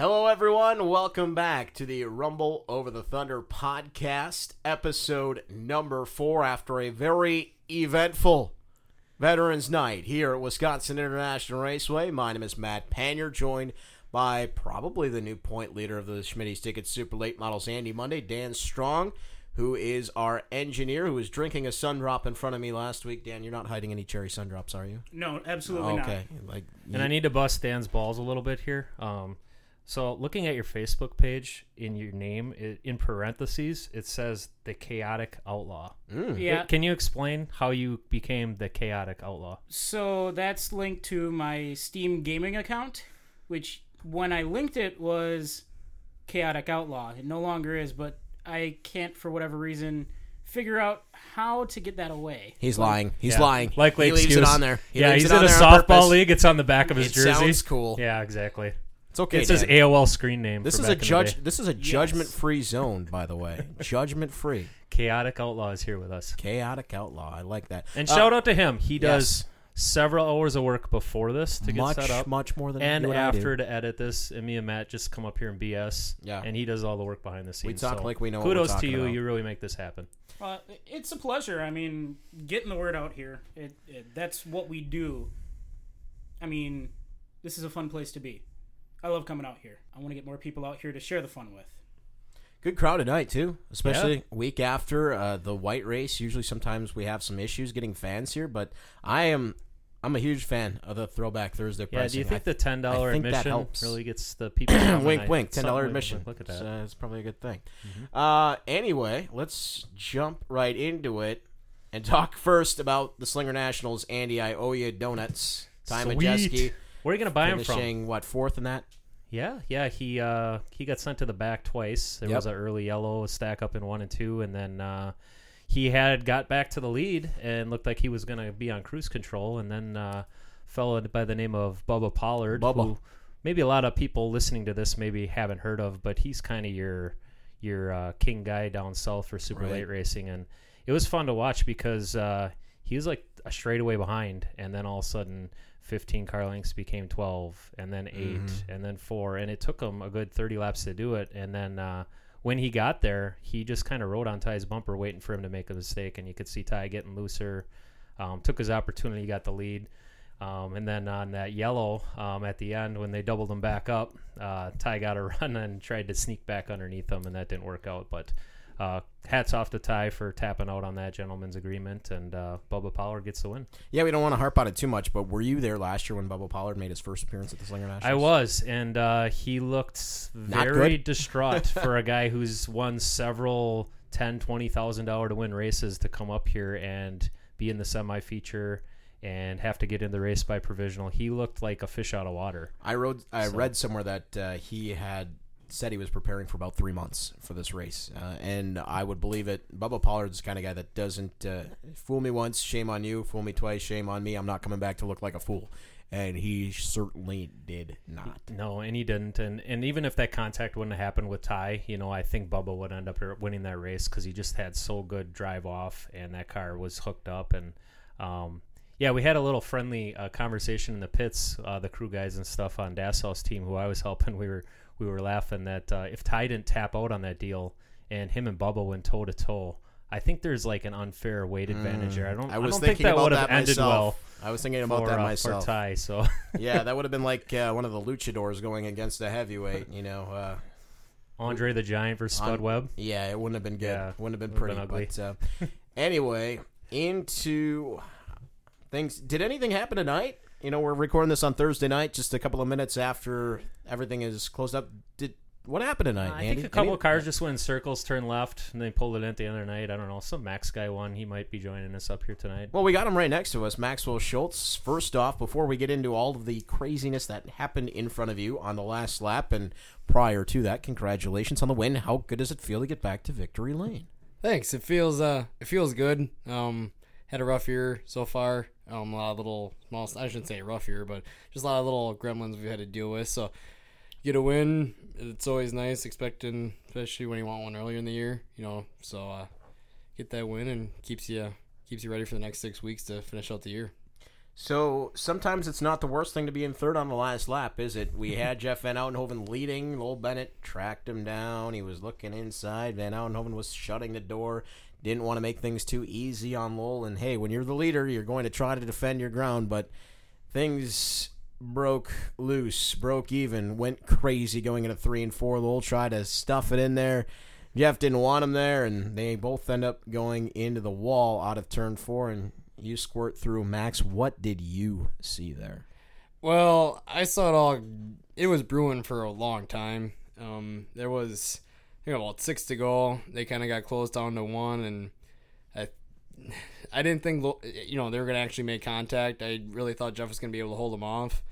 Hello, everyone. Welcome back to the Rumble Over the Thunder podcast, episode number four, after a very eventful Veterans Night here at Wisconsin International Raceway. My name is Matt Panure, joined by probably the new point leader of the Schmitty's Ticket Super Late Models Andy Monday, Dan Strong, who is our engineer, who was drinking a sun drop in front of me last week. Dan, you're not hiding any cherry sun drops, are you? No, absolutely not. okay. Like, And I need to bust Dan's balls a little bit here. Um, so looking at your Facebook page, in your name, it, in parentheses, it says the Chaotic Outlaw. Mm. Yeah. Can you explain how you became the Chaotic Outlaw? So that's linked to my Steam gaming account, which when I linked it was Chaotic Outlaw. It no longer is, but I can't for whatever reason figure out how to get that away. He's lying. He's Yeah, lying. Likely he leaves excuse. it on there. He yeah, he's it in on a there on softball purpose. league. It's on the back of his It jersey. sounds cool. Yeah, exactly. It's okay. It says Dan. AOL screen name. This is a back in the judge. This is a judgment-free zone, by the way. Judgment-free. Chaotic Outlaw is here with us. Chaotic outlaw. I like that. And Uh, shout out to him. He does yes. several hours of work before this to get much, set up. much more than and you and I do. after to edit this, and me and Matt just come up here and BS. Yeah. And he does all the work behind the scenes. We talk so like we know what we're Kudos to you. about. You really make this happen. Uh, it's a pleasure. I mean, getting the word out here. It, it that's what we do. I mean, this is a fun place to be. I love coming out here. I want to get more people out here to share the fun with. Good crowd tonight too, especially week after uh, the white race. Usually, sometimes we have some issues getting fans here, but I am. I'm a huge fan of the Throwback Thursday Yeah. pricing. Do you think I- the ten dollar I that admission helps. really gets the people? coming? wink, wink, ten dollar admission. Look at that. Mm-hmm. uh, it's probably a good thing. Uh, anyway, let's jump right into it and talk first about the Slinger Nationals. Andy, I owe you donuts. Ty Sweet. Majeski Where are you gonna buy him from? what fourth in that? Yeah, yeah. He uh he got sent to the back twice. There Yep. was an early yellow stack up in one and two, and then uh, he had got back to the lead and looked like he was gonna be on cruise control, and then uh, fellow by the name of Bubba Pollard, Bubba. who maybe a lot of people listening to this maybe haven't heard of, but he's kind of your your uh, king guy down south for super Right. late racing, and it was fun to watch because uh, he was like a straightaway behind, and then all of a sudden. 15 car lengths became 12 and then 8 Mm-hmm. and then 4 and it took him a good 30 laps to do it and then uh, when he got there he just kind of rode on Ty's bumper waiting for him to make a mistake and you could see Ty getting looser um, took his opportunity got the lead um, and then on that yellow um, at the end when they doubled him back up uh, Ty got a run and tried to sneak back underneath him and that didn't work out but uh, hats off to Ty for tapping out on that gentleman's agreement and uh, Bubba Pollard gets the win Yeah, we don't want to harp on it too much, but were you there last year when Bubba Pollard made his first appearance at the Slinger Nationals? I was, and uh, he looked very distraught for a guy who's won several ten, twenty thousand dollar to win races to come up here and be in the semi feature and have to get in the race by provisional. He looked like a fish out of water. I wrote. I So- read somewhere that uh, he had said he was preparing for about three months for this race, uh, and I would believe it. Bubba Pollard's the kind of guy that doesn't uh, fool me once, shame on you. Fool me twice, shame on me. I'm not coming back to look like a fool, and he certainly did not. No, and he didn't. And and even if that contact wouldn't have happened with Ty, you know, I think Bubba would end up winning that race because he just had so good drive off, and that car was hooked up. And um, yeah, we had a little friendly uh, conversation in the pits, uh, the crew guys and stuff on Dassau's team, who I was helping. We were we were laughing that uh, if Ty didn't tap out on that deal, and him and Bubba went toe to toe. I think there's like an unfair weight advantage there. I don't. I was don't thinking think that about would have that ended myself. I was thinking about for, that uh, myself. for Ty. So yeah, that would have been like uh, one of the luchadors going against a heavyweight. You know, uh, Andre the Giant versus Spud On- Webb. yeah, it wouldn't have been good. Yeah, wouldn't have been would've pretty. been ugly. But uh, anyway, into things. Did anything happen tonight? You know, we're recording this on Thursday night, just a couple of minutes after everything is closed up. Did what happened tonight? I Andy? think a couple Any- of cars just went in circles, turned left, and they pulled it in at the other night. I don't know. Some Max guy won. He might be joining us up here tonight. Well, we got him right next to us, Maxwell Schultz. First off, before we get into all of the craziness that happened in front of you on the last lap and prior to that, congratulations on the win. How good does it feel to get back to victory lane? Thanks. It feels uh it feels good. Um had a rough year so far. Um a lot of little small I shouldn't say rough year, but just a lot of little gremlins we've had to deal with. So get a win, it's always nice, expecting especially when you want one earlier in the year, you know. So uh get that win and keeps you keeps you ready for the next six weeks to finish out the year. So sometimes it's not the worst thing to be in third on the last lap, is it? We had Jeff Van Oudenhoven leading. Lowell Bennett tracked him down. He was looking inside. Van Oudenhoven was shutting the door. Didn't want to make things too easy on Lowell. And hey, when you're the leader, you're going to try to defend your ground. But things broke loose, broke even, went crazy going into three and four. Lowell tried to stuff it in there. Jeff didn't want him there, and they both end up going into the wall out of turn four. And you squirt through. Max, what did you see there? Well, I saw it all. It was brewing for a long time. Um, there was, Think, about six to go. They kind of got closed down to one, and I, I didn't think you know they were gonna actually make contact. I really thought Jeff was gonna be able to hold them off.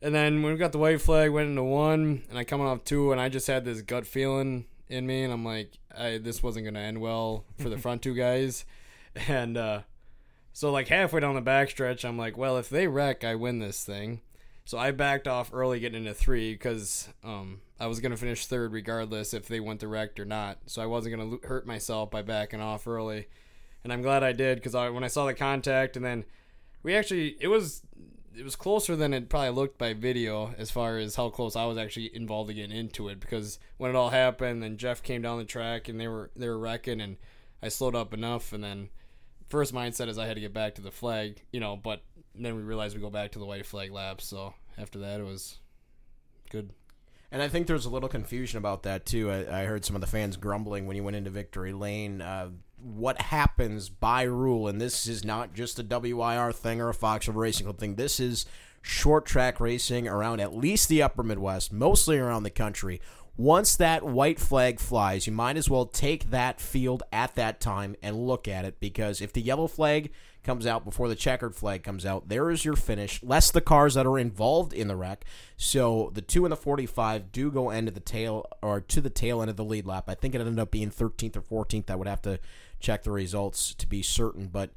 And then when we got the white flag, went into one, and I coming off two, and I just had this gut feeling in me, and I'm like, I, this wasn't gonna end well for the front two guys, and uh, so like halfway down the backstretch, I'm like, well, if they wreck, I win this thing. So I backed off early, getting into three because um, I was gonna finish third regardless if they went direct or not. So I wasn't gonna lo- hurt myself by backing off early, and I'm glad I did because I, when I saw the contact and then we actually it was it was closer than it probably looked by video as far as how close I was actually involved to getting into it. Because when it all happened, then Jeff came down the track and they were they were wrecking and I slowed up enough. And then first mindset is I had to get back to the flag, you know, but then we realized we go back to the white flag laps. So after that, it was good. And I think there's a little confusion about that too. I, I heard some of the fans grumbling when you went into victory lane. Uh, what happens by rule, and this is not just a WIR thing or a Fox River Racing Club thing. This is short track racing around at least the Upper Midwest, mostly around the country once that white flag flies, you might as well take that field at that time and look at it because if the yellow flag comes out before the checkered flag comes out, there is your finish, less the cars that are involved in the wreck. So the 2 and the 45 do go end of the tail or to the tail end of the lead lap. I think it ended up being 13th or 14th. I would have to check the results to be certain, but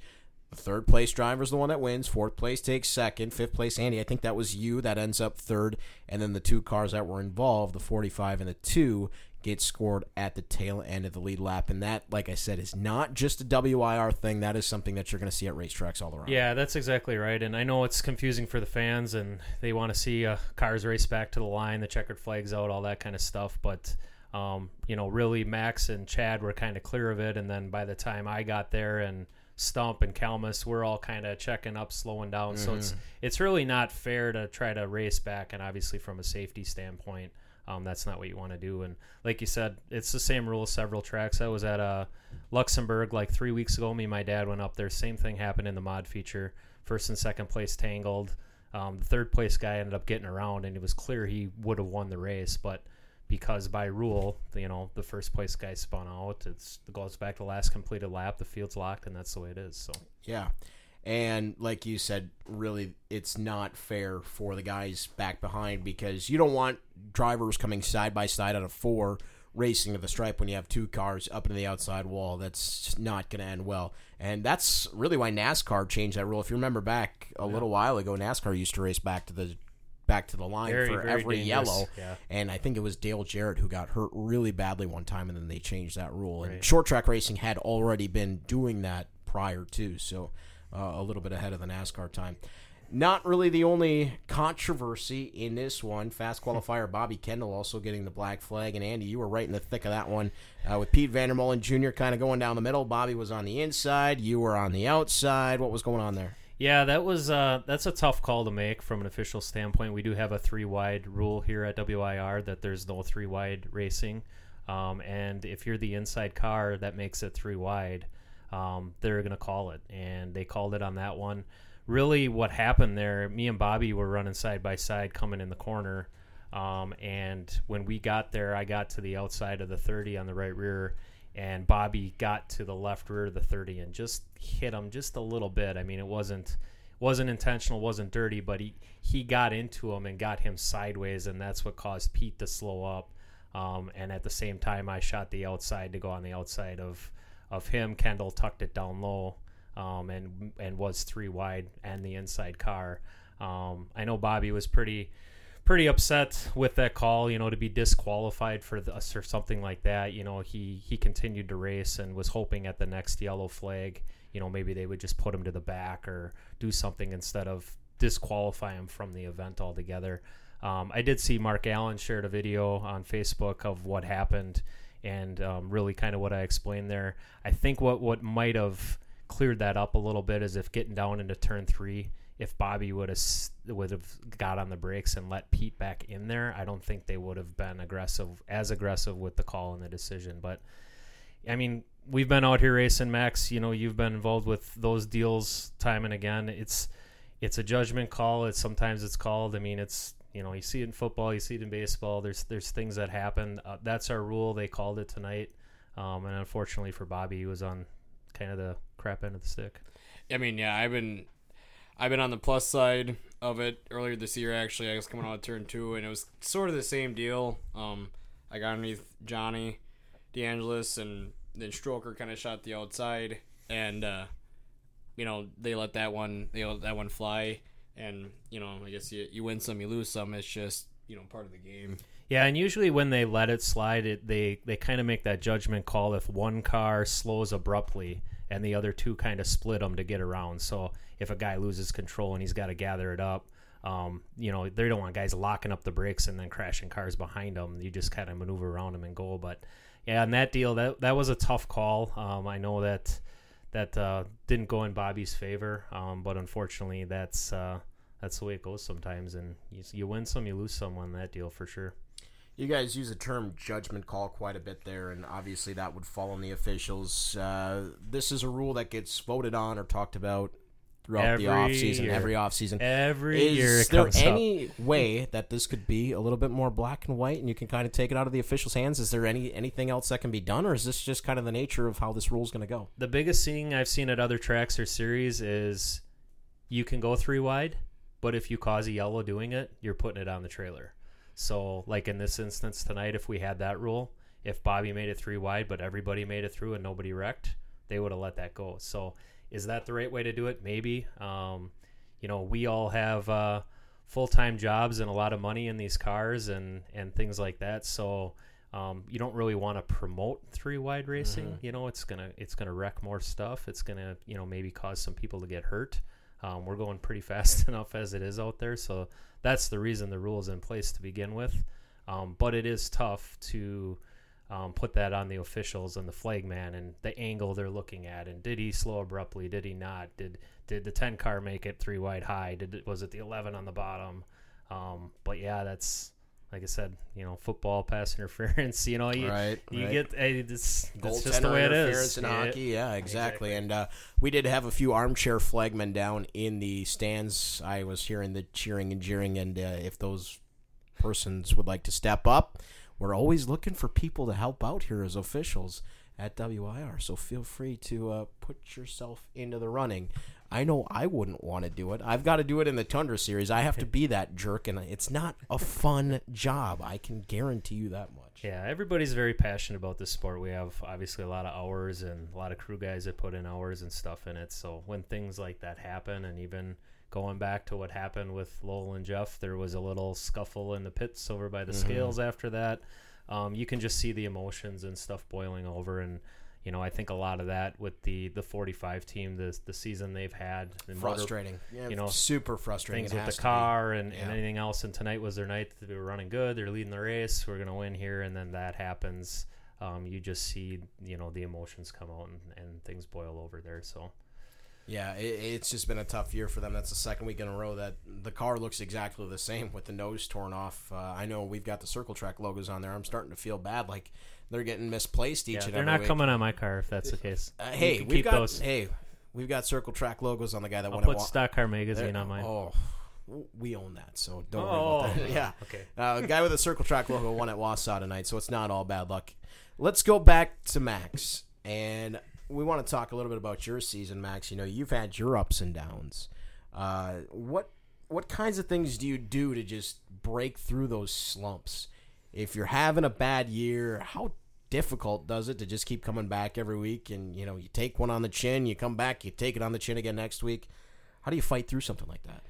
the third place driver is the one that wins. Fourth place takes second. Fifth place, Andy. I think that was you that ends up third. And then the two cars that were involved, the 45 and the 2, get scored at the tail end of the lead lap. And that, like I said, is not just a WIR thing. That is something that you're going to see at racetracks all around. Yeah, that's exactly right. And I know it's confusing for the fans, and they want to see uh, cars race back to the line, the checkered flags out, all that kind of stuff. But. Um, you know, really, Max and Chad were kind of clear of it, and then by the time I got there and Stump and Kalmus, we're all kind of checking up, slowing down. Mm-hmm. So it's mm-hmm. it's really not fair to try to race back. And obviously, from a safety standpoint, um, that's not what you want to do. And like you said, it's the same rule several tracks. I was at uh, Luxemburg like three weeks ago. Me and my dad went up there. Same thing happened in the mod feature. First and second place tangled. Um, the third place guy ended up getting around, and it was clear he would have won the race, but because by rule, you know, the first place guy spun out. It's it goes back to the last completed lap. The field's locked, and that's the way it is. So yeah, and like you said, really, it's not fair for the guys back behind because you don't want drivers coming side by side out of four racing to the stripe when you have two cars up into the outside wall. That's not going to end well. And that's really why NASCAR changed that rule. If you remember back a yeah. little while ago, NASCAR used to race back to the back to the line very, for very every dangerous. yellow. Yeah. And I think it was Dale Jarrett who got hurt really badly one time, and then they changed that rule. And short track racing had already been doing that prior to, so uh, a little bit ahead of the NASCAR time. Not really the only controversy in this one. Fast qualifier Bobby Kendall also getting the black flag. And Andy, you were right in the thick of that one uh, with Pete Vandermolen Jr. kind of going down the middle. Bobby was on the inside. You were on the outside. What was going on there? Yeah, that was uh, that's a tough call to make from an official standpoint. We do have a three wide rule here at WIR that there's no three wide racing, um, and if you're the inside car, that makes it three wide. Um, they're gonna call it, and they called it on that one. Really, what happened there? Me and Bobby were running side by side, coming in the corner, um, and when we got there, I got to the outside of the 30 on the right rear and Bobby got to the left rear of the 30 and just hit him just a little bit. I mean, it wasn't wasn't intentional, wasn't dirty, but he he got into him and got him sideways, and that's what caused Pete to slow up. Um, and at the same time, I shot the outside to go on the outside of of him. Kendall tucked it down low, um, and and was three wide and the inside car. Um, I know Bobby was pretty pretty upset with that call. You know, to be disqualified for us or something like that. You know, he he continued to race and was hoping at the next yellow flag you know, maybe they would just put him to the back or do something instead of disqualify him from the event altogether. Um, I did see Mark Allen shared a video on Facebook of what happened and um, really kind of what I explained there. I think what, what might have cleared that up a little bit is if getting down into turn three, if Bobby would have would have got on the brakes and let Pete back in there, I don't think they would have been aggressive as aggressive with the call and the decision. But I mean, we've been out here racing, Max. You know, you've been involved with those deals time and again. It's it's a judgment call. It's sometimes it's called. I mean, it's you know you see it in football, you see it in baseball. There's there's things that happen. Uh, that's our rule. They called it tonight, um, and unfortunately for Bobby, he was on kind of the crap end of the stick. I mean, yeah, I've been I've been on the plus side of it earlier this year. Actually, I was coming out of turn two, and it was sort of the same deal. Um, I got underneath Johnny DeAngelis, and then Stroker kind of shot the outside, and uh, you know they let that one they let that one fly, and you know I guess you you win some, you lose some. It's just you know part of the game. Yeah, and usually when they let it slide, it they they kind of make that judgment call if one car slows abruptly and the other two kind of split them to get around. So if a guy loses control and he's got to gather it up, um, you know, they don't want guys locking up the brakes and then crashing cars behind them. You just kind of maneuver around them and go. But yeah, on that deal, that that was a tough call. Um, I know that that uh, didn't go in Bobby's favor, um, but unfortunately, that's uh, that's the way it goes sometimes. And you, you win some, you lose some on that deal for sure. You guys use the term judgment call quite a bit there, and obviously that would fall on the officials. Uh, this is a rule that gets voted on or talked about throughout Every the off season, year. every off season. Every Is year it there comes up. any way that this could be a little bit more black and white, and you can kind of take it out of the officials' hands? Is there any anything else that can be done, or is this just kind of the nature of how this rule is going to go? the biggest thing I've seen at other tracks or series is you can go three wide, but if you cause a yellow doing it, you're putting it on the trailer. So, like in this instance tonight, if we had that rule, if Bobby made it three wide, but everybody made it through and nobody wrecked, they would have let that go. So, is that the right way to do it? Maybe. Um, you know, we all have uh, full time jobs and a lot of money in these cars and and things like that. So. Um, you don't really want to promote three wide racing. You know, it's gonna it's gonna wreck more stuff. It's gonna you know maybe cause some people to get hurt. Um, we're going pretty fast enough as it is out there, so that's the reason the rule is in place to begin with. Um, but it is tough to um, put that on the officials and the flagman and the angle they're looking at. And did he slow abruptly? Did he not? Did did the ten car make it three wide high? Did it, was it the eleven on the bottom? Um, but yeah, that's like I said, you know, football pass interference. You know, you Right, you right. get hey, it's, that's just the way it interference in Yeah. hockey. Yeah, exactly. exactly. And uh, we did have a few armchair flagmen down in the stands. I was hearing the cheering and jeering, and uh, if those persons would like to step up, we're always looking for people to help out here as officials at WIR. So feel free to uh, put yourself into the running. I know I wouldn't want to do it. I've got to do it in the Tundra series. I have to be that jerk, and it's not a fun job. I can guarantee you that much. Yeah, everybody's very passionate about this sport. We have obviously a lot of hours and a lot of crew guys that put in hours and stuff in it. So when things like that happen, and even going back to what happened with Lowell and Jeff, there was a little scuffle in the pits over by the scales after that. Um, you can just see the emotions and stuff boiling over, and you know I think a lot of that with the the 45 team, the the season they've had, the motor- Frustrating. Yeah, you know, super frustrating. things It with the car and, Yeah. and anything else. And tonight was their night. They were running good. They're leading the race. We're gonna win here, and then that happens. Um, you just see, you know, the emotions come out and, and things boil over there. So Yeah, it, it's just been a tough year for them. That's the second week in a row that the car looks exactly the same with the nose torn off. Uh, I know we've got the Circle Track logos on there. I'm starting to feel bad, like they're getting misplaced each yeah, and they're not week. coming on my car if that's the case. Uh, hey, we've keep got those. hey, we've got Circle Track logos on the guy that I'll won put wa- Stock Car Magazine on mine. Oh, we own that, so don't Oh, worry about that. Yeah, okay. uh, a guy with a Circle Track logo won at Wausau tonight, so it's not all bad luck. Let's go back to Max, and we want to talk a little bit about your season, Max. You know, you've had your ups and downs. Uh, what what kinds of things do you do to just break through those slumps? If you're having a bad year, how difficult does it to just keep coming back every week? And you know, you take one on the chin, you come back, you take it on the chin again next week. How do you fight through something like that?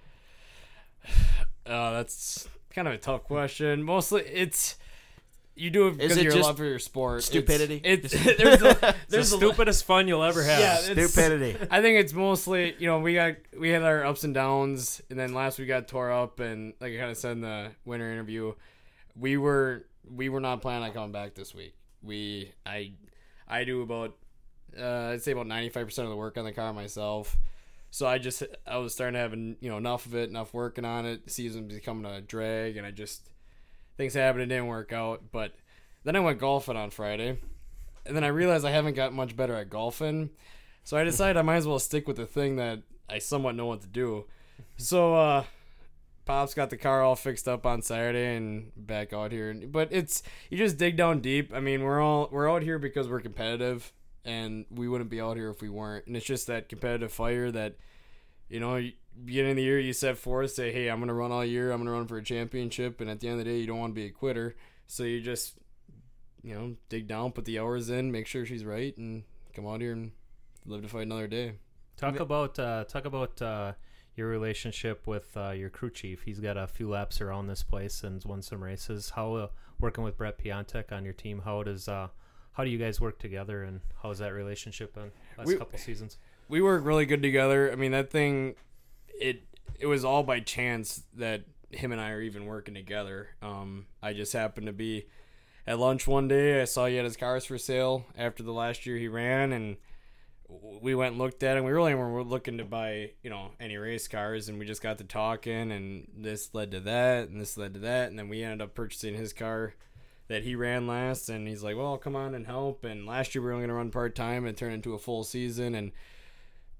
Uh, that's kind of a tough question. Mostly, it's you do it because it of your love for your sport. Stupidity? It's, there's a, It's the there's a, stupidest fun you'll ever have. Yeah, Stupidity. I think it's mostly you know we got we had our ups and downs, and then last we got tore up, and like I kind of said in the winter interview, we were we were not planning on coming back this week. We I I do about uh, I'd say about ninety five percent of the work on the car myself. So I just I was starting to have you know enough of it, enough working on it. The season becoming a drag, and I just things happened. It didn't work out, but then I went golfing on Friday, and then I realized I haven't gotten much better at golfing. So I decided I might as well stick with the thing that I somewhat know what to do. So uh Pops got the car all fixed up on Saturday and back out here. But it's you just dig down deep. I mean, we're all we're out here because we're competitive and we wouldn't be out here if we weren't. And it's just that competitive fire that you know, beginning of the year you set forth say, "Hey, I'm going to run all year. I'm going to run for a championship." And at the end of the day, you don't want to be a quitter. So you just you know, dig down, put the hours in, make sure she's right and come out here and live to fight another day. Talk about uh, talk about uh, your relationship with uh, your crew chief. He's got a few laps around this place and won some races. How uh, working with Brett Piontek on your team? How does uh, how do you guys work together, and how's that relationship been last We- couple seasons? We work really good together. I mean, that thing, it it was all by chance that him and I are even working together. Um, I just happened to be at lunch one day. I saw he had his cars for sale after the last year he ran, and we went and looked at it. We really weren't looking to buy, you know, any race cars, and we just got to talking, and this led to that, and this led to that, and then we ended up purchasing his car that he ran last, and he's like, "Well, come on and help." And last year we were only going to run part time, and turn into a full season, and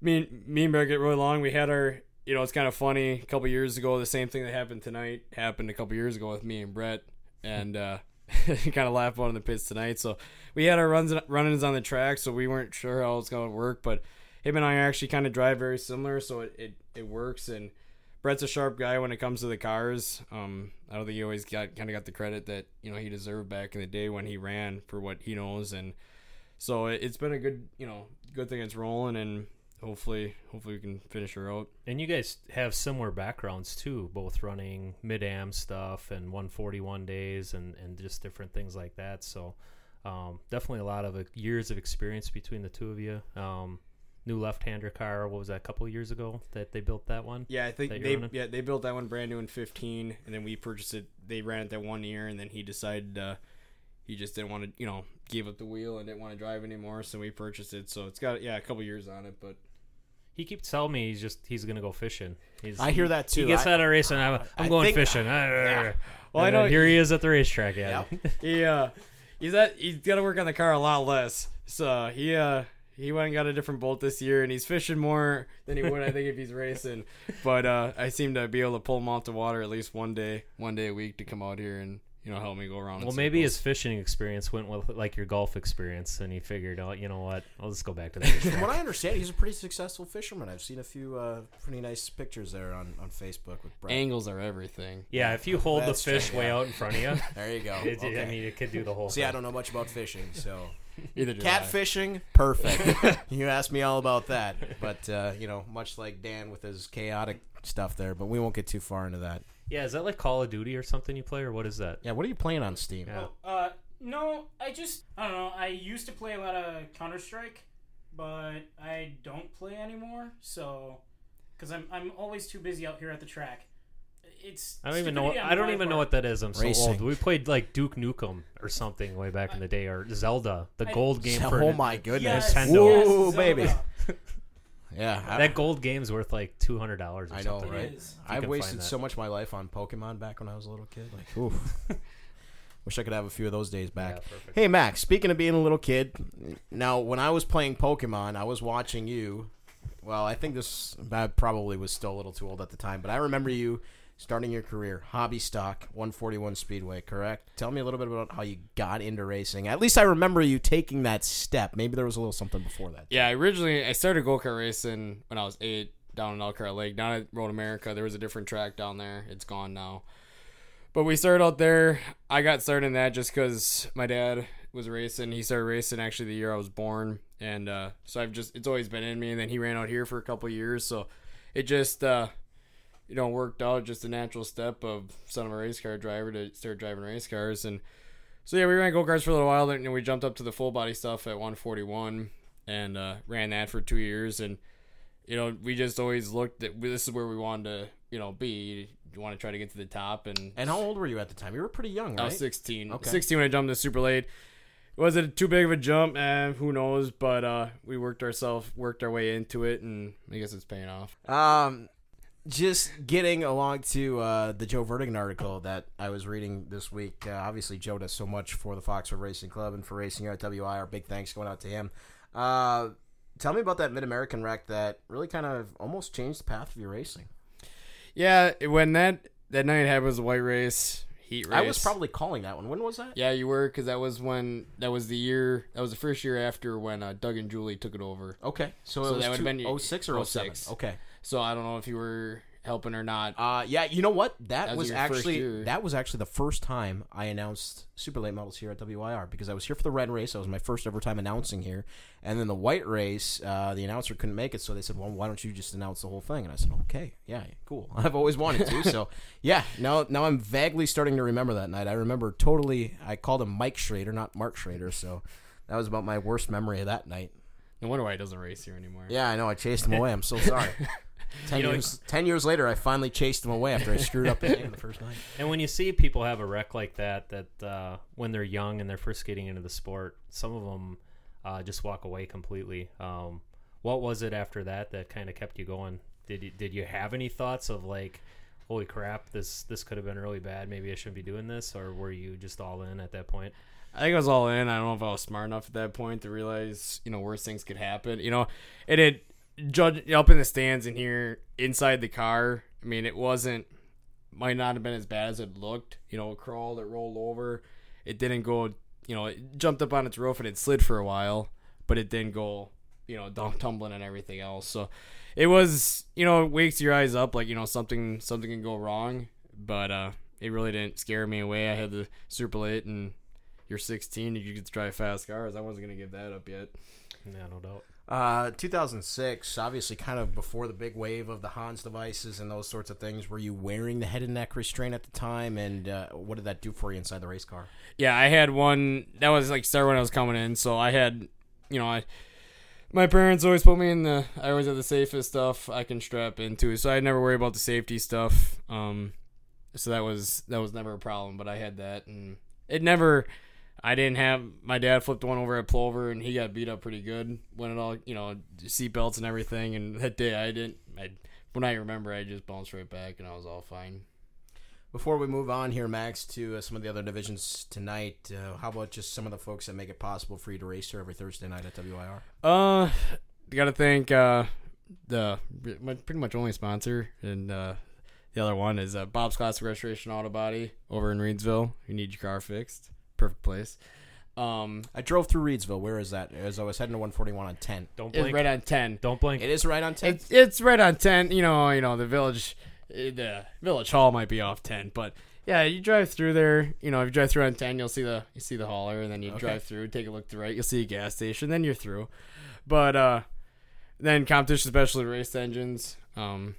me and me and Brett get really long. We had our, you know, it's kind of funny. A couple years ago, the same thing that happened tonight happened a couple years ago with me and Brett, and uh, kind of laughed about in the pits tonight. So we had our runs run-ins on the track, so we weren't sure how it's going to work. But him and I actually kind of drive very similar, so it, it, it works. And Brett's a sharp guy when it comes to the cars. Um, I don't think he always got kind of got the credit that you know he deserved back in the day when he ran for what he knows. And so it, it's been a good you know good thing it's rolling and hopefully hopefully we can finish her out. And you guys have similar backgrounds too, both running mid am stuff and 141 days and, and just different things like that. So um, definitely a lot of uh, years of experience between the two of you. Um, new left-hander car. What was that? A couple years ago that they built that one. Yeah, I think they running? yeah they built that one brand new in 15, and then we purchased it. They ran it that one year, and then he decided uh, he just didn't want to you know gave up the wheel and didn't want to drive anymore, so we purchased it. So it's got yeah a couple years on it, but He keeps telling me he's just he's gonna go fishing. He's, I hear that too. He gets I- out of racing. I'm, I'm I going think- fishing. Yeah. Well, I And know- here he is at the racetrack. Yeah. he uh he's at he's got to work on the car a lot less. So he uh he went and got a different bolt this year, and he's fishing more than he would I think if he's racing. But uh I seem to be able to pull him off the water at least one day, one day a week to come out here and you know help me go around. Well, maybe circles. his fishing experience went with like your golf experience, and he figured, oh, you know what? I'll just go back to that. From what I understand, he's a pretty successful fisherman. I've seen a few uh, pretty nice pictures there on, on Facebook with Brett. angles are everything. yeah, if you hold the That's true, fish way out in front of you, There you go. it, Okay. I mean, it could do the whole. See, thing. I don't know much about fishing, so Either do I. catfishing, perfect. you asked me all about that, but uh, you know, much like Dan with his chaotic stuff there, but we won't get too far into that. Yeah, is that like Call of Duty or something you play, or what is that? Yeah, what are you playing on Steam? Yeah. Uh, no, I just I don't know. I used to play a lot of Counter Strike, but I don't play anymore. So, because I'm I'm always too busy out here at the track. It's I don't even know. stupidity I don't my even know what that is. I'm so Racing. old. We played like Duke Nukem or something way back in the day, or Zelda, the I- gold game for oh my goodness! Yes, Nintendo. yes, Ooh, Zelda. baby. Yeah, I, That gold game's worth like two hundred dollars. I know, something. right? It is. I've wasted so much of my life on Pokemon back when I was a little kid. Like, oof. Wish I could have a few of those days back. Yeah. Hey Max, speaking of being a little kid, now when I was playing Pokemon, I was watching you. Well, I think this I probably was still a little too old at the time, but I remember you starting your career hobby stock 141 Speedway, correct? Tell me a little bit about how you got into racing. At least I remember you taking that step. Maybe there was a little something before that. Yeah, originally I started go kart racing when I was eight down in Elkhart Lake. Down at Road America, there was a different track down there. It's gone now. But we started out there. I got started in that just because my dad was racing. He started racing actually the year I was born, and uh, so I've just it's always been in me. And then he ran out here for a couple years, so it just uh, you know worked out. Just a natural step of son of a race car driver to start driving race cars and So yeah, we ran go karts for a little while, then we jumped up to the full body stuff at 141 and uh, ran that for two years. And you know, we just always looked at this is where we wanted to, you know, be. You want to try to get to the top, and And how old were you at the time? You were pretty young, I was 16. Okay. 16 when I jumped the super late. Was it too big of a jump? Eh, who knows? But uh, we worked ourselves, worked our way into it, and I guess it's paying off. Um, just getting along to uh, the Joe Vertigan article that I was reading this week. Uh, obviously, Joe does so much for the Fox River Racing Club and for racing here at Our Big thanks going out to him. Uh, tell me about that Mid American wreck that really kind of almost changed the path of your racing. Yeah, when that that night happened was a white race, heat race. I was probably calling that one. When was that? Yeah, you were because that was when that was the year that was the first year after when uh, Doug and Julie took it over. Okay, so, So it was that would've been your- 06 or 07. Okay. So I don't know if you were helping or not. Uh, yeah, you know what? That, That was was actually that was actually the first time I announced super late models here at WIR because I was here for the red race. That was my first ever time announcing here, and then the white race, uh, the announcer couldn't make it, so they said, "Well, why don't you just announce the whole thing?" And I said, "Okay, yeah, cool. I've always wanted to." so yeah, now now I'm vaguely starting to remember that night. I remember totally. I called him Mike Schrader, not Mark Schrader. So that was about my worst memory of that night. No wonder why he doesn't race here anymore. Yeah, I know. I chased him away. I'm so sorry. Ten You know, years. Ten years later, I finally chased him away after I screwed up the game the first night. And when you see people have a wreck like that, that uh, when they're young and they're first getting into the sport, some of them uh, just walk away completely. Um, what was it after that that kind of kept you going? Did you, did you have any thoughts of like, holy crap, this this could have been really bad. Maybe I shouldn't be doing this, or were you just all in at that point? I think I was all in. I don't know if I was smart enough at that point to realize, you know, worse things could happen. You know, and it had judge up in the stands in here inside the car. I mean, it wasn't might not have been as bad as it looked. You know, it crawled, it rolled over. It didn't go. You know, it jumped up on its roof and it slid for a while, but it didn't go. You know, tumbling and everything else. So it was. You know, it wakes your eyes up like you know something something can go wrong, but uh, it really didn't scare me away. I had the super late and you're 16 and you get to drive fast cars. I wasn't gonna give that up yet. Yeah, no doubt. Uh, 2006, obviously, kind of before the big wave of the Hans devices and those sorts of things. Were you wearing the head and neck restraint at the time, and uh, what did that do for you inside the race car? Yeah, I had one that was like start when I was coming in, so I had, you know, I. My parents always put me in the. I always had the safest stuff I can strap into, so I never worry about the safety stuff. Um, so that was that was never a problem. But I had that, and it never. I didn't have my dad flipped one over at Plover, and he got beat up pretty good when it all you know seatbelts and everything. And that day I didn't. I when I remember, I just bounced right back, and I was all fine. Before we move on here, Max, to uh, some of the other divisions tonight, uh, how about just some of the folks that make it possible for you to race here every Thursday night at WIR? Uh, you got to thank uh, the my pretty much only sponsor, and uh, the other one is uh, Bob's Classic Restoration Auto Body over in Reedsville. You need your car fixed, perfect place. Um, I drove through Reedsville. Where is that? As I was heading to 141 on 10. Don't it's blink. right on ten. Don't blink. It is right on 10. It's it's right on ten. You know, you know the village, eh, the village hall might be off ten, but yeah, you drive through there. You know, if you drive through on ten, you'll see the you see the hauler, and then you Okay. drive through, take a look to the right, you'll see a gas station, then you're through. But uh, then competition specialty race engines. Um,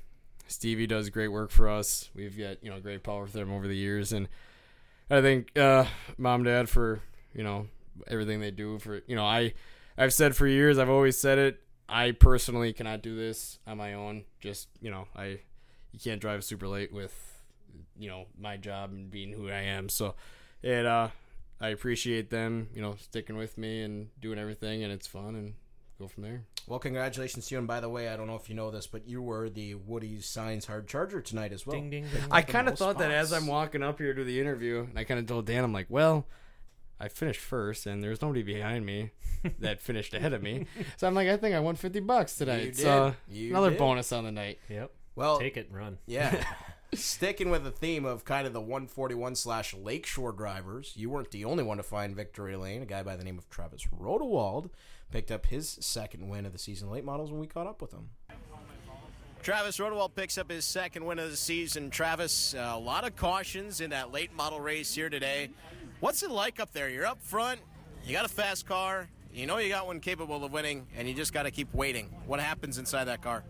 Stevie does great work for us. We've got you know great power with them over the years, and I think uh, mom, dad for you know everything they do for you know I I've said for years I've always said it I personally cannot do this on my own. Just you know I you can't drive super late with you know my job and being who I am. So it uh I appreciate them you know sticking with me and doing everything and it's fun and go from there Well, congratulations to you. And by the way, I don't know if you know this, but you were the Woody's Signs Hard Charger tonight as well. ding ding ding. I kind of most thought that as. I'm walking up here to the interview and I kind of told Dan I'm like well I finished first and there's nobody behind me that finished ahead of me so I'm like I think I won 50 bucks tonight You so. You another did. bonus on the night Yep. Well, Take it and run. Yeah. Sticking with the theme of kind of the 141 slash Lakeshore drivers, you weren't the only one to find victory lane. A guy by the name of Travis Rodewald picked up his second win of the season late models when we caught up with him. Travis Rodewald picks up his second win of the season. Travis, uh, a lot of cautions in that late model race here today. What's it like up there? You're up front, you got a fast car, you know you got one capable of winning, and you just got to keep waiting. What happens inside that car?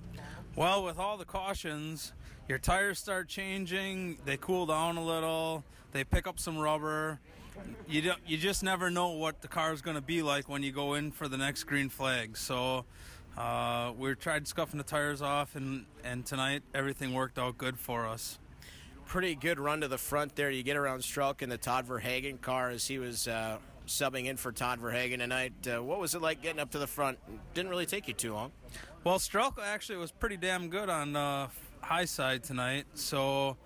Well, with all the cautions, your tires start changing, they cool down a little, they pick up some rubber, you don't, you just never know what the car is going to be like when you go in for the next green flag. So uh, we tried scuffing the tires off, and and tonight everything worked out good for us. Pretty good run to the front there. You get around Strelka in the Todd Verhagen car as he was uh, subbing in for Todd Verhagen tonight. Uh, what was it like getting up to the front? Didn't really take you too long. Well, Strelka actually was pretty damn good on uh, high side tonight, so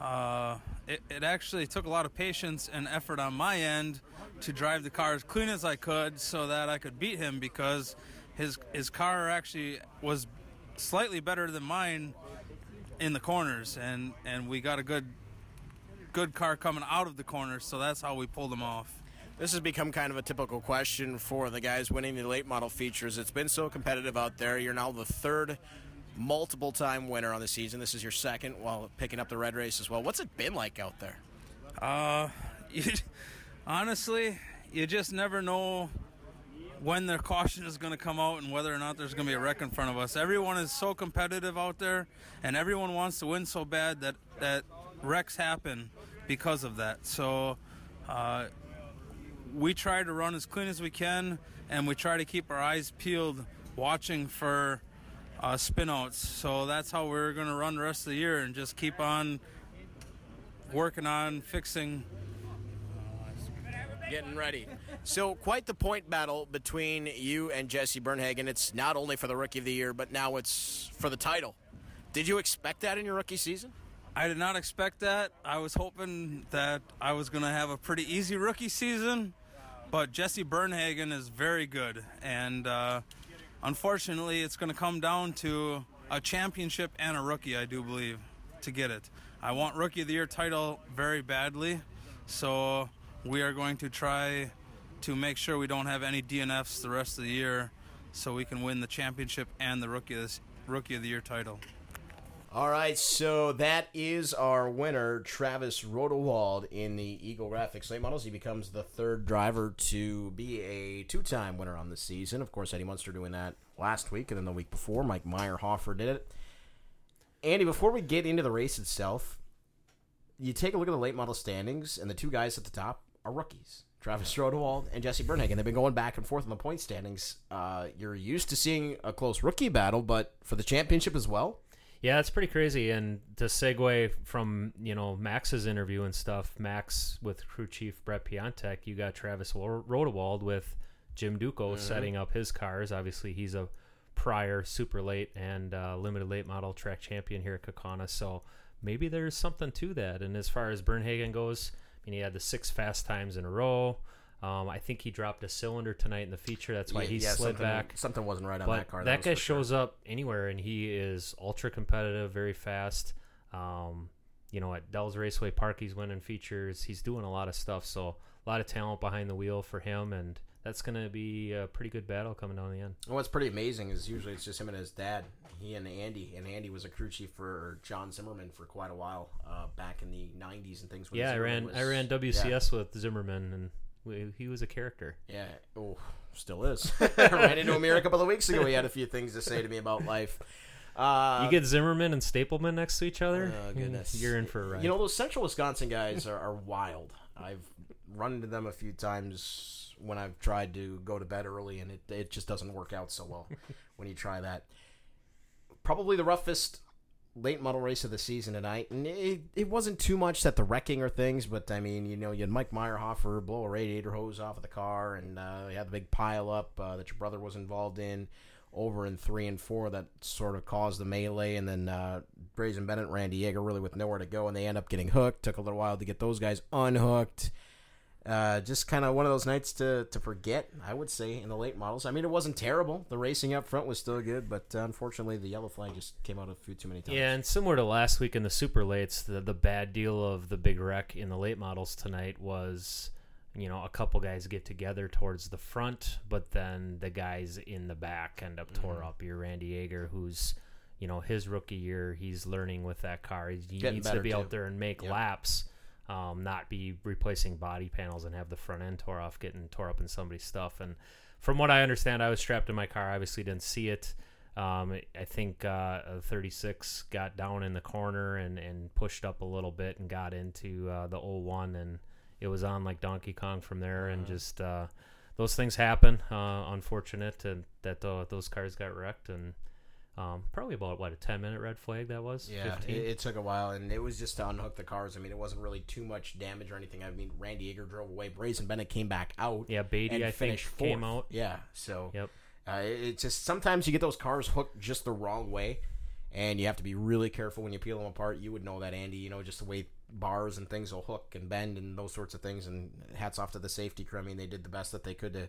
uh, it, it actually took a lot of patience and effort on my end to drive the car as clean as I could so that I could beat him because his his car actually was slightly better than mine in the corners, and, and we got a good good car coming out of the corners, so that's how we pulled him off. This has become kind of a typical question for the guys winning the late model features. It's been so competitive out there. You're now the third multiple time winner on the season. This is your second while picking up the red race as well. What's it been like out there? Uh, you, honestly, you just never know when their caution is going to come out and whether or not there's going to be a wreck in front of us. Everyone is so competitive out there, and everyone wants to win so bad that that wrecks happen because of that. So. Uh, we try to run as clean as we can, and we try to keep our eyes peeled, watching for uh, spinouts. So that's how we're going to run the rest of the year, and just keep on working on fixing. Getting ready. So, quite the point battle between you and Jesse Bernhagen. It's not only for the Rookie of the Year, but now it's for the title. Did you expect that in your rookie season? I did not expect that. I was hoping that I was going to have a pretty easy rookie season, but Jesse Bernhagen is very good, and uh, unfortunately, it's going to come down to a championship and a rookie. I do believe to get it. I want rookie of the year title very badly, so we are going to try to make sure we don't have any DNFs the rest of the year, so we can win the championship and the rookie of, rookie of the year title. All right, so that is our winner, Travis Rodewald, in the Eagle Graphics late models. He becomes the third driver to be a two-time winner on the season. Of course, Eddie Munster doing that last week, and then the week before, Mike Meyerhofer did it. Andy, before we get into the race itself, you take a look at the late model standings, and the two guys at the top are rookies. Travis Rodewald and Jesse Bernhagen. They've been going back and forth in the point standings. Uh, you're used to seeing a close rookie battle, but for the championship as well, Yeah, it's pretty crazy. And to segue from you know Max's interview and stuff, Max with crew chief Brett Piontek, you got Travis Ro- Rodewald with Jim Duco setting up his cars. Obviously, he's a prior super late and uh, limited late model track champion here at Kaukauna. So maybe there's something to that. And as far as Bernhagen goes, I mean, he had the six fast times in a row. Um, I think he dropped a cylinder tonight in the feature. That's why Yeah, he yeah, slid something- back. Something wasn't right on But that car. that, was guy for sure. shows up anywhere, and he is ultra competitive, very fast. Um, you know, at Dells Raceway Park, he's winning features. He's doing a lot of stuff. So a lot of talent behind the wheel for him, and that's going to be a pretty good battle coming down the end. And what's pretty amazing is usually it's just him and his dad. He and Andy, and Andy was a crew chief for John Zimmerman for quite a while uh, back in the '90s and things. when Yeah, I ran I ran WCS with Zimmerman, and he was a character. Yeah, oh, still is. ran into him here a couple of weeks ago. He had a few things to say to me about life. Uh, you get Zimmerman and Stapleman next to each other. Oh, goodness. you're in for a ride. You know, those Central Wisconsin guys are, are wild. I've run into them a few times when I've tried to go to bed early, and it, it just doesn't work out so well when you try that. Probably the roughest late model race of the season tonight, and it, it wasn't too much that the wrecking or things, but I mean, you know, you had Mike Meyerhofer blow a radiator hose off of the car, and uh, you had the big pile up uh, that your brother was involved in over in three and four that sort of caused the melee, and then uh, Brazen Bennett, Randy Yeager really with nowhere to go, and they end up getting hooked. Took a little while to get those guys unhooked. Uh, just kind of one of those nights to, to forget, I would say, in the late models. I mean, it wasn't terrible. The racing up front was still good, but uh, unfortunately, the yellow flag just came out a few too many times. Yeah, and similar to last week in the super lates, the the bad deal of the big wreck in the late models tonight was, you know, a couple guys get together towards the front, but then the guys in the back end up tore Mm-hmm. up. Your Randy Yeager, who's, you know, his rookie year, he's learning with that car. He, he Getting needs to be too. out there and make Yep. laps. Um, not be replacing body panels and have the front end tore off, getting tore up in somebody's stuff. And from what I understand, I was strapped in my car. I obviously didn't see it. Um, I think uh, a 36 got down in the corner and, and pushed up a little bit and got into uh, the 01 and it was on like Donkey Kong from there, and Uh-huh. just uh, those things happen. Uh, unfortunate, and that uh, those cars got wrecked, and um, probably about what a ten minute red flag that was. Yeah, it, it took a while, and it was just to unhook the cars. I mean, it wasn't really too much damage or anything. I mean, Randy Yeager drove away. Brazen Bennett came back out. yeah, Beatty I think fourth. came out. Yeah, so Yep. uh, it- it's just sometimes you get those cars hooked just the wrong way, and you have to be really careful when you peel them apart. You would know that, Andy. You know, just the way bars and things will hook and bend and those sorts of things. And hats off to the safety crew. I mean, they did the best that they could to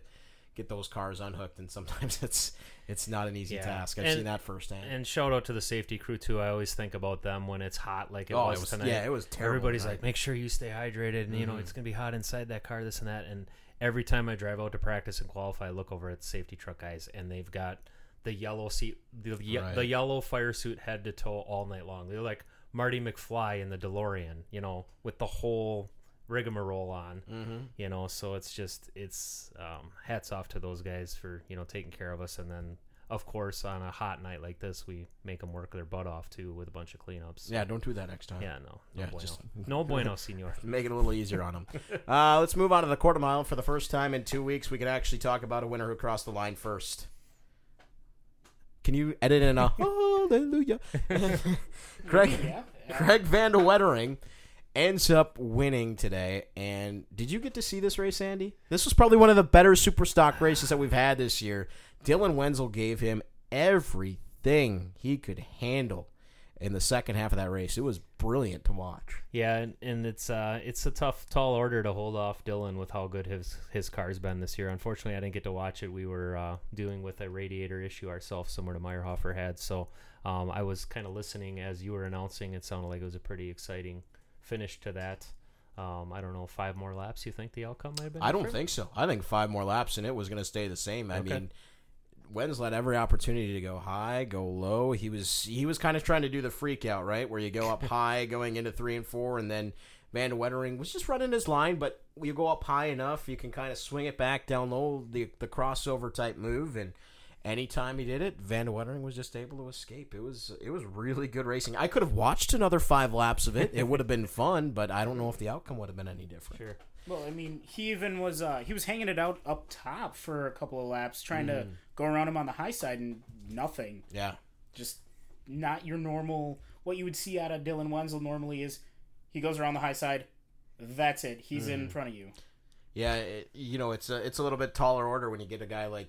get those cars unhooked, and sometimes it's it's not an easy Yeah. task. I've And- seen that firsthand. And shout out to the safety crew too. I always think about them when it's hot, like it, oh, was, it was tonight. yeah, it was terrible. Everybody's tonight. like, make sure you stay hydrated, and you know Mhm. it's gonna be hot inside that car, this and that. And every time I drive out to practice and qualify, I look over at the safety truck guys, and they've got the yellow seat, the ye- Right. the yellow fire suit head to toe all night long. They're like Marty McFly in the DeLorean, you know, with the whole rigmarole on. mm-hmm. You know, so it's just it's um, hats off to those guys for you know taking care of us, and then. Of course, on a hot night like this, we make them work their butt off too with a bunch of cleanups. Yeah, don't do that next time. Yeah, no, no Yeah, bueno. just- no bueno, senor. Make it a little easier on them. uh, let's move on to the quarter mile. For the first time in two weeks, we can actually talk about a winner who crossed the line first. Can you edit in a hallelujah? Craig, Yeah. Craig Van de Wettering ends up winning today. And did you get to see this race, Andy? This was probably one of the better super stock races that we've had this year. Dylan Wenzel gave him everything he could handle in the second half of that race. It was brilliant to watch. Yeah, and, it's uh it's a tough tall order to hold off Dylan with how good his his car's been this year. Unfortunately, I didn't get to watch it. We were uh, dealing with a radiator issue ourselves, similar to Meyerhofer had. So um, I was kind of listening as you were announcing. It sounded like it was a pretty exciting finish to that. Um, I don't know, five more laps. You think the outcome might have been? I don't different? think so. I think five more laps and it was going to stay the same. I Okay. mean, Wenz had every opportunity to go high, go low. He was he was kind of trying to do the freak out, right, where you go up high going into three and four, and then Van Wettering was just running his line, but you go up high enough, you can kind of swing it back down low, the the crossover type move, and anytime he did it, Van Wettering was just able to escape. It was it was really good racing. I could have watched another five laps of it. It would have been fun, but I don't know if the outcome would have been any different. Sure. Well, I mean, he even was uh, he was hanging it out up top for a couple of laps, trying Mm. to go around him on the high side, and nothing. Yeah. Just not your normal. What you would see out of Dylan Wenzel normally is he goes around the high side. That's it. He's Mm. in front of you. Yeah, it, you know it's a it's a little bit taller order when you get a guy like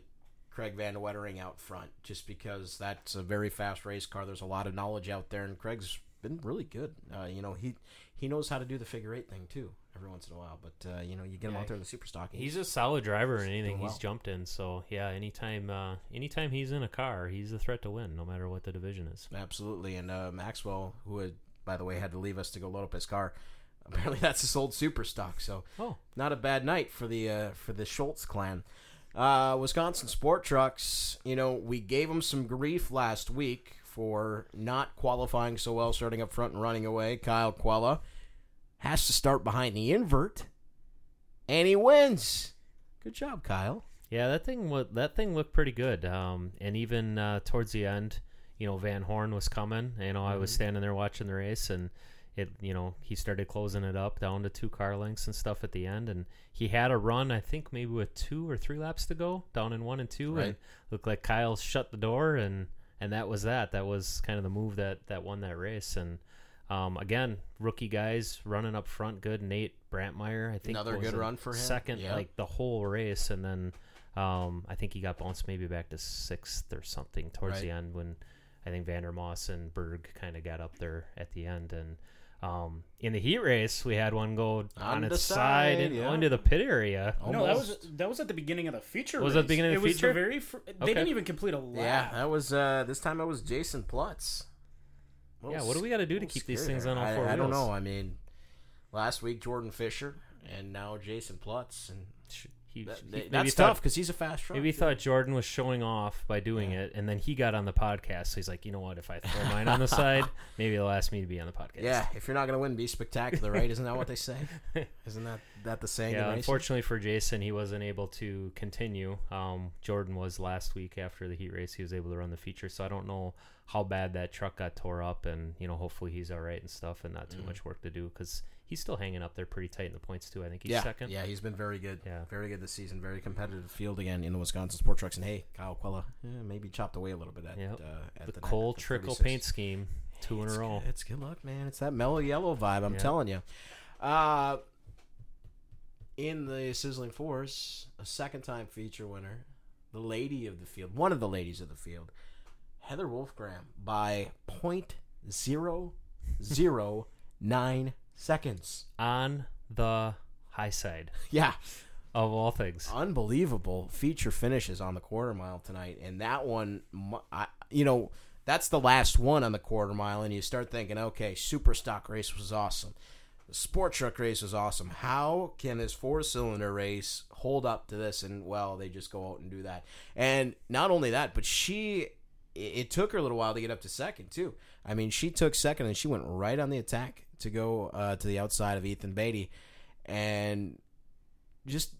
Craig Van Wettering out front, just because that's a very fast race car. There's a lot of knowledge out there, and Craig's been really good. Uh, you know he he knows how to do the figure eight thing too every once in a while. But uh, you know you get him Yeah, out there in the super stock. He's a solid driver in anything he's well. jumped in. So yeah, anytime uh, anytime he's in a car, he's a threat to win, no matter what the division is. absolutely. And uh, Maxwell, who had by the way had to leave us to go load up his car. Apparently that's his old super stock. So Oh, not a bad night for the uh, for the Schultz clan. Uh, Wisconsin Sport Trucks, you know, we gave them some grief last week for not qualifying so well, starting up front and running away. Kyle Quella has to start behind the invert, and he wins. Good job, Kyle. Yeah, that thing that thing looked pretty good. Um, and even uh, towards the end, you know, Van Horn was coming. You know, I was standing there watching the race, and it, you know, he started closing it up down to two car lengths and stuff at the end. And he had a run, I think maybe with two or three laps to go, down in one and two, Right. and looked like Kyle shut the door, and and that was that. That was kind of the move that that won that race. And um, again, rookie guys running up front, good. Nate Brantmeyer, I think, Another good run for him. Second, Yeah. like the whole race, and then um, I think he got bounced maybe back to sixth or something towards Right. the end when I think Vandermoss and Berg kind of got up there at the end. And um, in the heat race, we had one go on, On its side, side, and yeah. into the pit area. No, that was that was at the beginning of the feature. Was it at the beginning of it the was feature? The very fir- They Okay. didn't even complete a lap. Yeah, that was uh, this time. It was Jason Plutz. A Yeah, little what do we got to do to keep these things there. on all I, four I don't know. I mean, last week Jordan Fisher, and now Jason Plutz, and Sh- He, that, he- maybe that's thought- tough because he's a fast truck. Maybe he thought Jordan was showing off by doing Yeah. it, and then he got on the podcast. So he's like, you know what? If I throw mine on the side, maybe they'll ask me to be on the podcast. Yeah, if you're not gonna win, be spectacular, right? Isn't that what they say? Isn't that that the saying? Yeah, unfortunately for Jason, he wasn't able to continue. Um, Jordan was last week after the heat race. He was able to run the feature, so I don't know how bad that truck got tore up, and you know, hopefully he's all right and stuff, and not too Mm. much work to do because he's still hanging up there pretty tight in the points too. I think he's yeah, second. yeah, he's been very good. Yeah. very good this season. Very competitive field again in the Wisconsin Sport Trucks. And hey, Kyle Quella, eh, maybe chopped away a little bit at, Yep. uh, at the the the Trickle 36. paint scheme, two in a row. good- It's good luck, man. It's that mellow yellow vibe. I'm Yeah. telling you. Uh, in the Sizzling Force, a second time feature winner, the lady of the field, one of the ladies of the field, Heather Wolfgram by point zero zero nine seconds. On the high side Yeah, of all things. unbelievable feature finishes on the quarter mile tonight, and that one, I, you know, that's the last one on the quarter mile, and you start thinking, okay, super stock race was awesome, the sport truck race was awesome. How can this four cylinder race hold up to this? And well, they just go out and do that, and not only that, but she. It it took her a little while to get up to second too. I mean, she took second and she went right on the attack to go uh, to the outside of Ethan Beatty, and just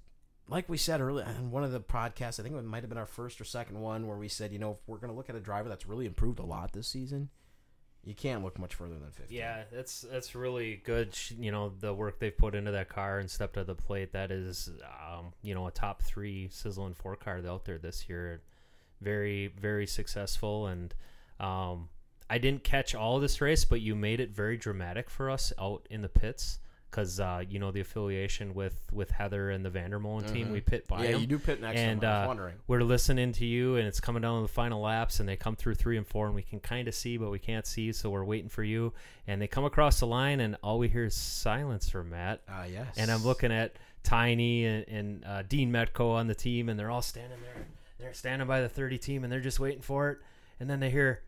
like we said earlier in one of the podcasts, I think it might have been our first or second one where we said, you know, if we're going to look at a driver that's really improved a lot this season, you can't look much further than 15. Yeah, that's that's really good. You know the work they've put into that car and stepped to the plate. That is, um, you know, a top three sizzling four car out there this year. Very very successful, and um, I didn't catch all this race, but you made it very dramatic for us out in the pits because uh, you know the affiliation with with Heather and the Vandermolen team. We pit by Yeah, 'em. you do pit next and time. I was uh, wondering. we're listening to you and it's coming down to the final laps and they come through three and four and we can kind of see but we can't see so we're waiting for you and they come across the line and all we hear is silence from matt Ah, yes. and i'm looking at tiny and, and uh, dean metco on the team and they're all standing there they're standing by the 30 team and they're just waiting for it and then they hear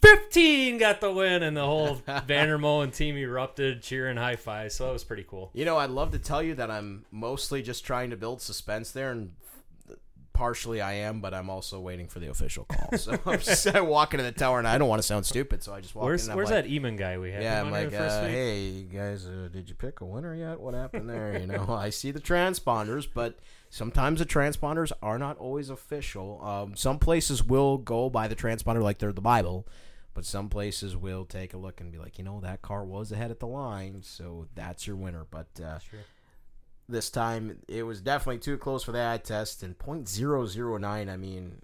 15 got the win and the whole vandermolen team erupted cheering high five so that was pretty cool You know, I'd love to tell you that I'm mostly just trying to build suspense there, and partially I am, but I'm also waiting for the official call. So I'm just walking to the tower, and I don't want to sound stupid, so I just walk where's in. and where's like, that Eamon guy we had Yeah, I'm like, first uh, hey, you guys, uh, did you pick a winner yet? What happened there? You know, I see the transponders, but sometimes the transponders are not always official. Um, some places will go by the transponder like they're the Bible, but some places will take a look and be like, you know, that car was ahead at the line, so that's your winner. But uh, Sure. this time, it was definitely too close for the eye test, and .009, I mean.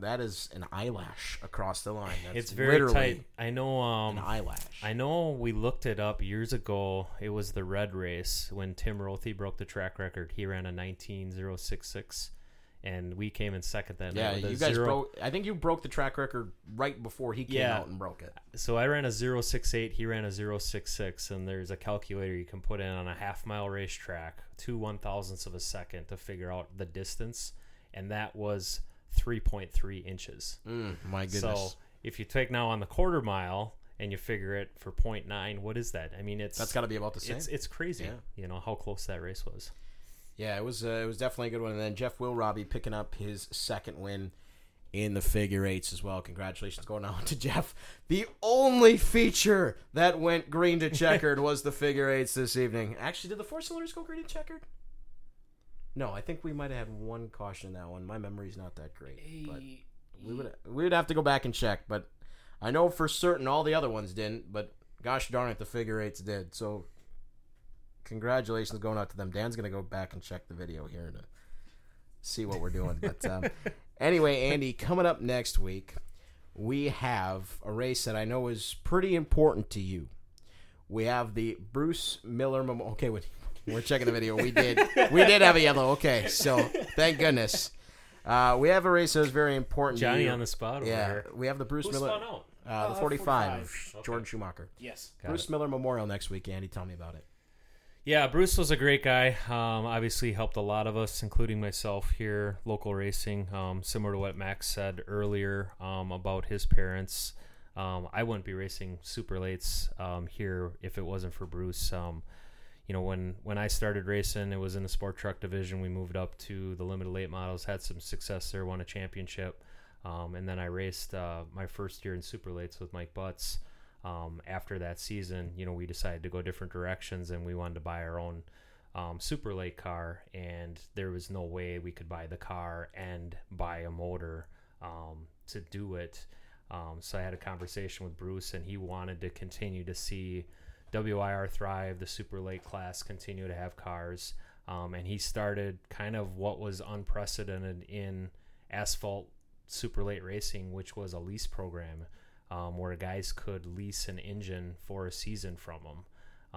That is an eyelash across the line. That's it's very literally tight. I know. Um, An eyelash. I know we looked it up years ago. It was the red race when Tim Rothy broke the track record. He ran a 19066 and we came in second that Yeah, night a you guys zero- broke. I think you broke the track record right before he came Yeah. out and broke it. So I ran a 068, he ran a 066 and there's a calculator you can put in on a half mile racetrack, two one thousandths of a second to figure out the distance and that was 3.3 inches. Mm, my goodness. So if you take now on the quarter mile and you figure it for 0.9, what is that? I mean, it's That's got to be about the same. it's it's crazy. Yeah. You know how close that race was. Yeah, it was. Uh, it was definitely a good one. And then Jeff Will Robbie picking up his second win in the figure eights as well. Congratulations going on to Jeff. The only feature that went green to checkered was the figure eights this evening. Actually, did the four cylinders go green to checkered? No, I think we might have had one caution in that one. My memory's not that great, but we would we would have to go back and check. But I know for certain all the other ones didn't. But gosh darn it, the figure eights did. So congratulations going out to them. Dan's gonna go back and check the video here to see what we're doing. But um, anyway, Andy, coming up next week, we have a race that I know is pretty important to you. We have the Bruce Miller Memorial. Okay, wait, we're checking the video. We did, we did have a yellow. Okay, so thank goodness. Uh, we have a race that is very important. to Johnny you. on the spot over Yeah, there. we have the Bruce Who Miller, spun out? uh, the Uh, 45, 45. Jordan Schumacher. Yes. Got Bruce it. Miller Memorial next week. Andy, tell me about it. Yeah, Bruce was a great guy. Um, obviously, helped a lot of us, including myself here, local racing. Um, similar to what Max said earlier um, about his parents. Um, I wouldn't be racing super lates um, here if it wasn't for Bruce. Um, you know, when when I started racing, it was in the sport truck division. We moved up to the limited late models, had some success there, won a championship, and then I raced uh, my first year in super lates with Mike Butts. Um, after that season, you know, we decided to go different directions, and we wanted to buy our own um, super late car, and there was no way we could buy the car and buy a motor um, to do it. Um, so I had a conversation with Bruce, and he wanted to continue to see WIR Thrive, the super late class, continue to have cars. Um, and he started kind of what was unprecedented in asphalt super late racing, which was a lease program um, where guys could lease an engine for a season from them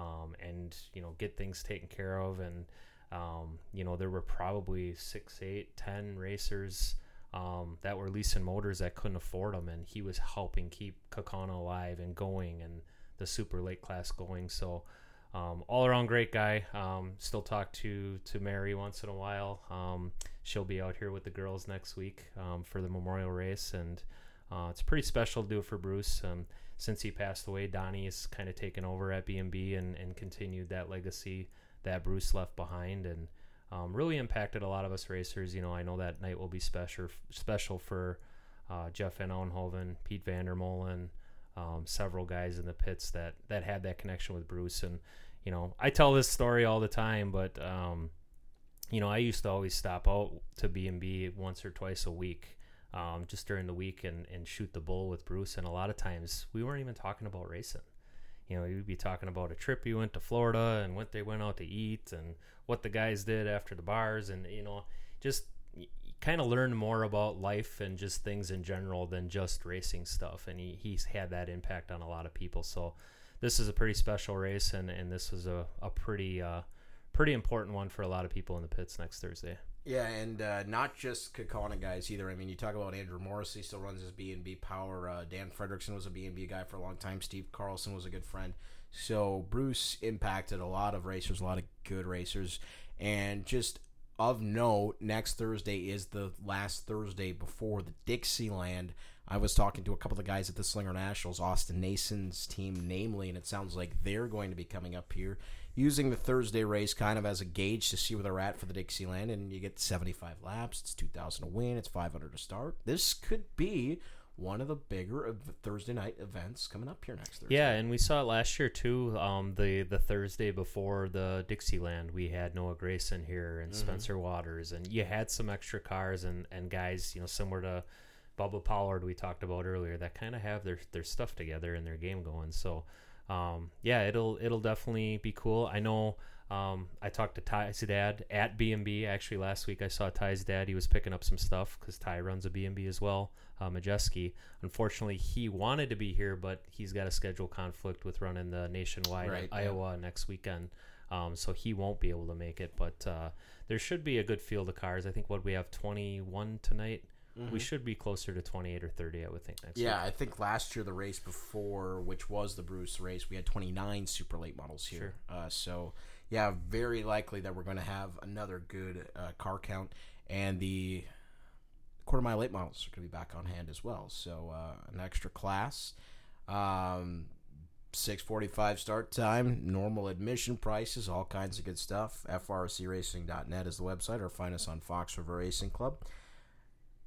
um, and you know get things taken care of. And um, you know there were probably six eight ten racers um, that were leasing motors that couldn't afford them and he was helping keep Kaukauna alive and going and the super late class going. So um, all around great guy. Um, still talk to to Mary once in a while. She'll be out here with the girls next week for the memorial race. And uh, it's pretty special to do it for Bruce um, since he passed away, Donnie has kind of taken over at B&B and, and continued that legacy that Bruce left behind and um, really impacted a lot of us racers. You know, I know that night will be special special for uh, Jeff Van Oenhoven, Pete Vandermolen, um, several guys in the pits that, that had that connection with Bruce. And, you know, I tell this story all the time, but, um, you know, I used to always stop out to B&B once or twice a week um, just during the week and, and shoot the bull with Bruce. And a lot of times we weren't even talking about racing. You know, you'd be talking about a trip you went to Florida and what they went out to eat and what the guys did after the bars and, you know, just kind of learn more about life and just things in general than just racing stuff. And he, he's had that impact on a lot of people. So this is a pretty special race and, and this was a, a pretty, uh, pretty important one for a lot of people in the pits next Thursday. Yeah, and uh, not just Kaukauna guys either. I mean, you talk about Andrew Morris; he still runs his B and B Power. Uh, Dan Fredrickson was a B and B guy for a long time. Steve Carlson was a good friend. So Bruce impacted a lot of racers, a lot of good racers, and just of note, next Thursday is the last Thursday before the Dixieland. I was talking to a couple of guys at the Slinger Nationals, Austin Nason's team, namely, and it sounds like they're going to be coming up here using the Thursday race kind of as a gauge to see where they're at for the Dixieland. And you get 75 laps. It's 2,000 to win. It's 500 to start. This could be one of the bigger Thursday night events coming up here next Thursday. Yeah, and we saw it last year too. Um, the the Thursday before the Dixieland, we had Noah Grayson here and mm-hmm. Spencer Waters, and you had some extra cars and and guys, you know, similar to Bubba Pollard we talked about earlier, that kind of have their their stuff together and their game going. So um, yeah, it'll it'll definitely be cool. I know. Um, I talked to Ty's dad at B&B actually last week. I saw Ty's dad. He was picking up some stuff because Ty runs a B&B as well, uh, Majeski. Unfortunately, he wanted to be here, but he's got a schedule conflict with running the nationwide right, Iowa yeah. next weekend. Um, so he won't be able to make it. But uh, there should be a good field of cars. I think what we have 21 tonight. Mm-hmm. We should be closer to 28 or 30, I would think, next Yeah, week. I think last year, the race before, which was the Bruce race, we had 29 super late models here. Sure. Uh, so, yeah, very likely that we're going to have another good uh, car count. And the quarter mile late models are going to be back on hand as well. So, uh, an extra class. Um, 645 start time, normal admission prices, all kinds of good stuff. FRCRacing.net is the website, or find us on Fox River Racing Club.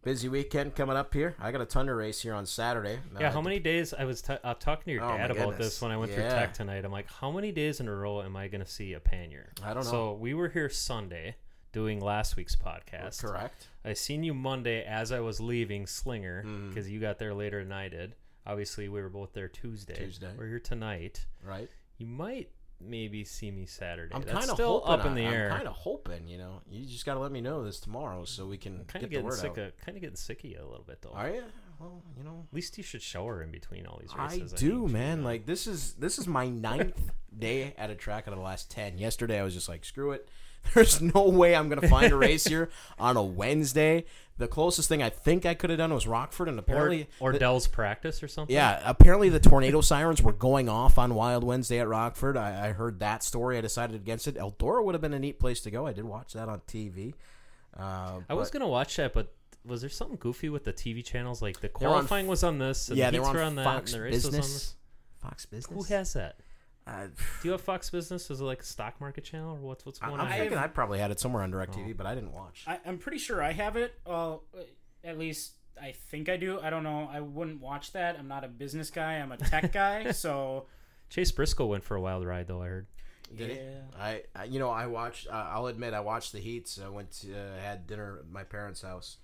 Busy weekend coming up here. I got a Thunder race here on Saturday. Yeah, how many days? I was t- uh, talking to your oh dad about this when I went yeah. through tech tonight. I'm like, how many days in a row am I going to see a Panure? I don't know. So we were here Sunday doing last week's podcast. Correct. I seen you Monday as I was leaving Slinger because mm. you got there later than I did. Obviously, we were both there Tuesday. Tuesday. We're here tonight. Right. You might maybe see me Saturday. I'm kind of still up in the I, air. I'm kind of hoping, you know. You just got to let me know this tomorrow so we can kind of getting the word sick out. of kind of getting sick of you a little bit though. Are you? Well, you know. At least you should shower in between all these races. I, I do, man. Like this is this is my ninth day at a track out of the last ten. Yesterday I was just like, screw it. There's no way I'm gonna find a race here on a Wednesday. The closest thing I think I could have done was Rockford, and apparently, or, or the, Dells practice or something. Yeah, apparently the tornado sirens were going off on Wild Wednesday at Rockford. I, I, heard that story. I decided against it. Eldora would have been a neat place to go. I did watch that on TV. Uh, I was gonna watch that, but was there something goofy with the TV channels? Like the qualifying on, was on this, and yeah, the they were on, on Fox that, Business. Fox Business. Who has that? Uh, Do you have Fox Business as like a stock market channel, or what's what's going I'm on? I'm thinking I probably had it somewhere on DirecTV, oh. but I didn't watch. I, am pretty sure I have it. Well, at least I think I do. I don't know. I wouldn't watch that. I'm not a business guy. I'm a tech guy. so Chase Briscoe went for a wild ride, though. I heard. Did yeah. I, I, you know, I watched. Uh, I'll admit, I watched the heats. I went to uh, had dinner at my parents' house,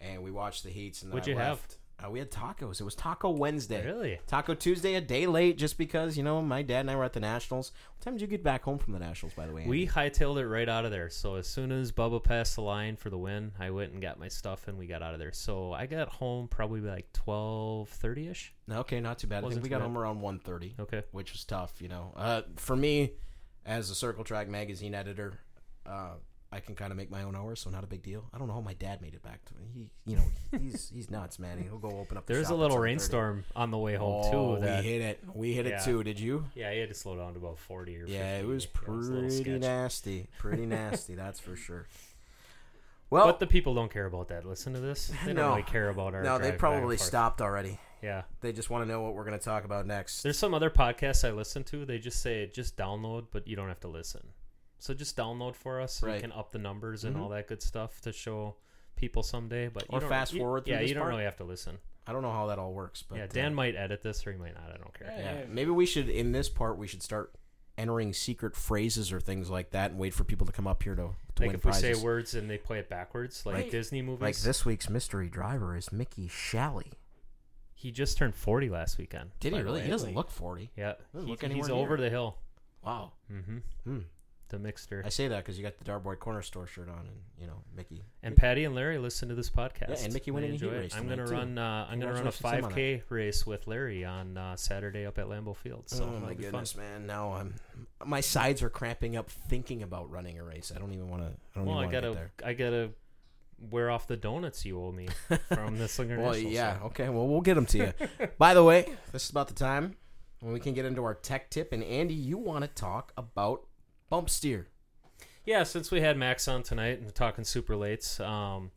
and we watched the heats. And What'd I you left. have? Uh, we had tacos. It was Taco Wednesday. Really? Taco Tuesday, a day late, just because you know my dad and I were at the Nationals. What time did you get back home from the Nationals? By the way, We Andy? hightailed it right out of there. So as soon as Bubba passed the line for the win, I went and got my stuff and we got out of there. So I got home probably like twelve thirty ish. okay, not too bad. I think we got bad. home around 1.30, Okay. which was tough. You know, uh, for me, as a Circle Track magazine editor, uh, I can kind of make my own hours, so not a big deal. I don't know how my dad made it back to me. He, you know, he's he's nuts, man. He'll go open up. The There's a little rainstorm on the way home Oh, too. That we hit it. We hit Yeah. it too. Did you? yeah, he had to slow down to about forty or. Yeah, it 50. was Yeah, a little pretty nasty. Pretty nasty, that's for sure. Well, But the people don't care about that. Listen to this. They don't really care about our. no, they probably stopped already. Yeah. They just want to know what we're going to talk about next. There's some other podcasts I listen to. They just say just download, but you don't have to listen. So just download for us. So Right. You can up the numbers and Mhm. all that good stuff to show people someday. But you Or don't- fast you- forward through Yeah, this you don't part. really have to listen. I don't know how that all works, but yeah, uh, Dan might edit this or he might not. I don't care. Yeah. yeah, maybe we should in this part we should start entering secret phrases or things like that and wait for people to come up here to, to Like win if we say words and they play it backwards, like Right. Disney movies. like this week's mystery driver is Mickey Shalley. He just turned 40 last weekend. Did he really? way. He doesn't look 40. Yeah, Doesn't he- look he's anywhere over near. the hill. Wow. hmm Hmm. The mixture. I say that because you got the Darboy Corner Store shirt on, and you know Mickey. And Patty and Larry listen to this podcast. Yeah, and Mickey They winning a heat it. race I'm gonna run. Uh, I'm gonna run a Congratulations to him on 5K race with Larry on uh, Saturday up at Lambeau Field. So oh my be fun. goodness, man! Now I'm my sides are cramping up thinking about running a race. I don't even want to. I don't Well, I even to gotta. get there. I gotta wear off the donuts you owe me from the Slinger Well, yeah, so- okay. Well, we'll get them to you. By the way, this is about the time when we can get into our tech tip. And Andy, you want to talk about bump steer? Yeah, since we had Max on tonight and talking super lates, um,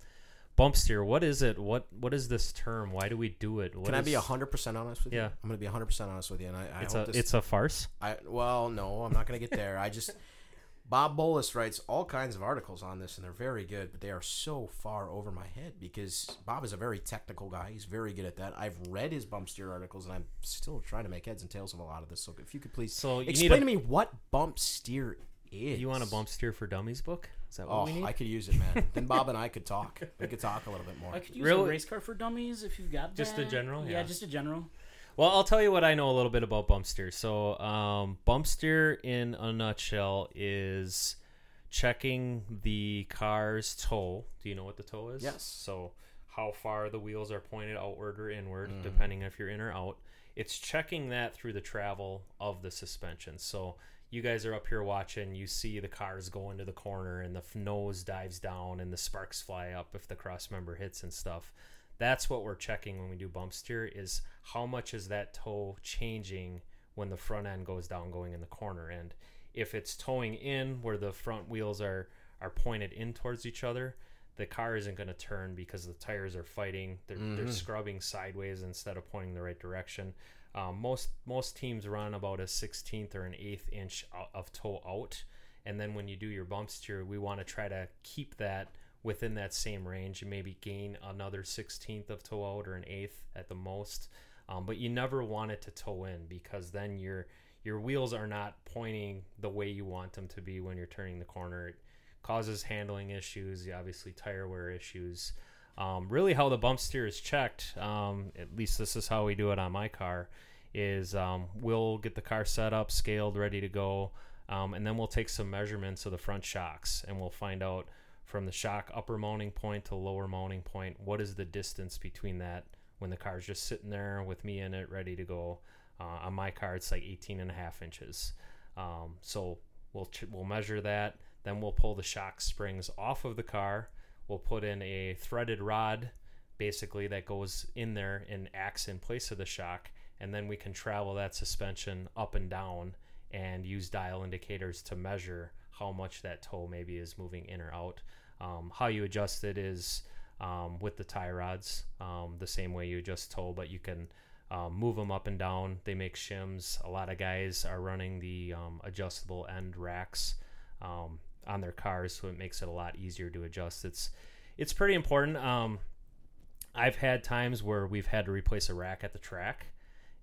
bump steer. What is it? What What is this term? Why do we do it? What Can I be is- hundred percent honest with you? Yeah. I'm going to be hundred percent honest with you. And I, I It's hope a this. it's a farce. I well, no, I'm not going to get there. I just Bob Bolles writes all kinds of articles on this, and they're very good, but they are so far over my head because Bob is a very technical guy. He's very good at that. I've read his bump steer articles, and I'm still trying to make heads and tails of a lot of this. So if you could please So you explain a, to me what bump steer is. You want a bump steer for dummies book? Is that what Oh, we need? I could use it, man. then Bob and I could talk. We could talk a little bit more. I could use Really? a race car for dummies if you've got Just a general? Yeah, Yeah. just a general. Well, I'll tell you what I know a little bit about bump steer. So, um, bump steer in a nutshell is checking the car's toe. Do you know what the toe is? Yes. So, how far the wheels are pointed outward or inward, Mm-hmm. depending if you're in or out. It's checking that through the travel of the suspension. So, you guys are up here watching, you see the cars go into the corner and the f- nose dives down and the sparks fly up if the cross member hits and stuff that's what we're checking when we do bump steer is how much is that toe changing when the front end goes down going in the corner and if it's towing in where the front wheels are are pointed in towards each other the car isn't going to turn because the tires are fighting they're, they're scrubbing sideways instead of pointing the right direction. Um, most most teams run about a 16th or an eighth inch of toe out. And then when you do your bump steer we want to try to keep that within that same range and maybe gain another 16th of toe out or an eighth at the most. Um, but you never want it to toe in because then your your wheels are not pointing the way you want them to be when you're turning the corner. It causes handling issues obviously tire wear issues. Um, really how the bump steer is checked um, at least this is how we do it on my car is um, we'll get the car set up scaled ready to go. Um, and then we'll take some measurements of the front shocks and we'll find out from the shock upper mounting point to lower mounting point what is the distance between that when the car's just sitting there with me in it ready to go uh, on my car it's like 18 and a half inches. Um, so we'll we'll measure that then we'll pull the shock springs off of the car. We'll put in a threaded rod basically that goes in there and acts in place of the shock and then we can travel that suspension up and down and use dial indicators to measure how much that toe maybe is moving in or out. Um, how you adjust it is um, with the tie rods um, the same way you adjust toe but you can um, move them up and down. They make shims. A lot of guys are running the um, adjustable end racks um, on their cars so it makes it a lot easier to adjust. It's it's pretty important. I've had times where we've had to replace a rack at the track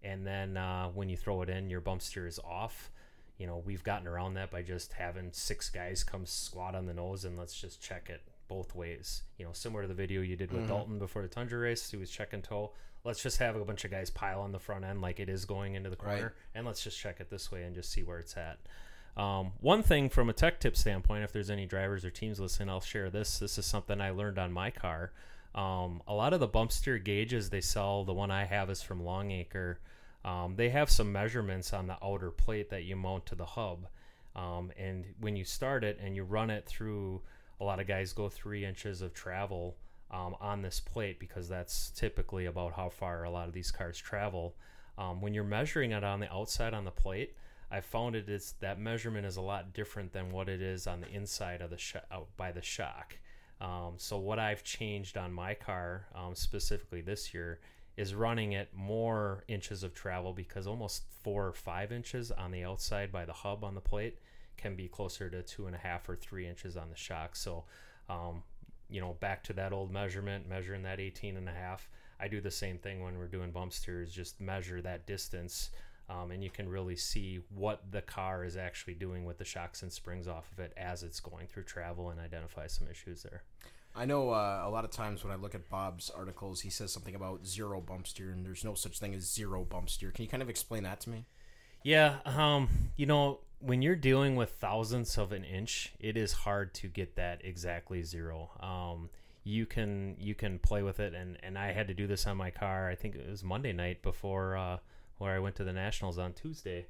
and then uh, when you throw it in your bump steer is off you know we've gotten around that by just having six guys come squat on the nose and let's just check it both ways. You know, similar to the video you did with Mm-hmm. Dalton before the Tundra race, he was checking toe. Let's just have a bunch of guys pile on the front end like it is going into the corner, Right. and let's just check it this way and just see where it's at. Um, one thing from a tech tip standpoint, if there's any drivers or teams listening, I'll share this. This is something I learned on my car. Um, a lot of the bump steer gauges they sell, the one I have is from Longacre. Um, they have some measurements on the outer plate that you mount to the hub. Um, and when you start it and you run it through, a lot of guys go three inches of travel um, on this plate because that's typically about how far a lot of these cars travel. Um, when you're measuring it on the outside on the plate, I found it is that measurement is a lot different than what it is on the inside of the sh- out by the shock. Um, so what I've changed on my car um, specifically this year is running it more inches of travel because almost four or five inches on the outside by the hub on the plate can be closer to two and a half or three inches on the shock. So, um, you know, back to that old measurement, measuring that 18 and a half. I do the same thing when we're doing bump steers, just measure that distance. Um, and you can really see what the car is actually doing with the shocks and springs off of it as it's going through travel and identify some issues there. I know uh, a lot of times when I look at Bob's articles, he says something about zero bump steer, and there's no such thing as zero bump steer. Can you kind of explain that to me? Yeah, um, you know, when you're dealing with thousandths of an inch, it is hard to get that exactly zero. Um, you can you can play with it, and and I had to do this on my car. I think it was Monday night before uh, where I went to the nationals on Tuesday.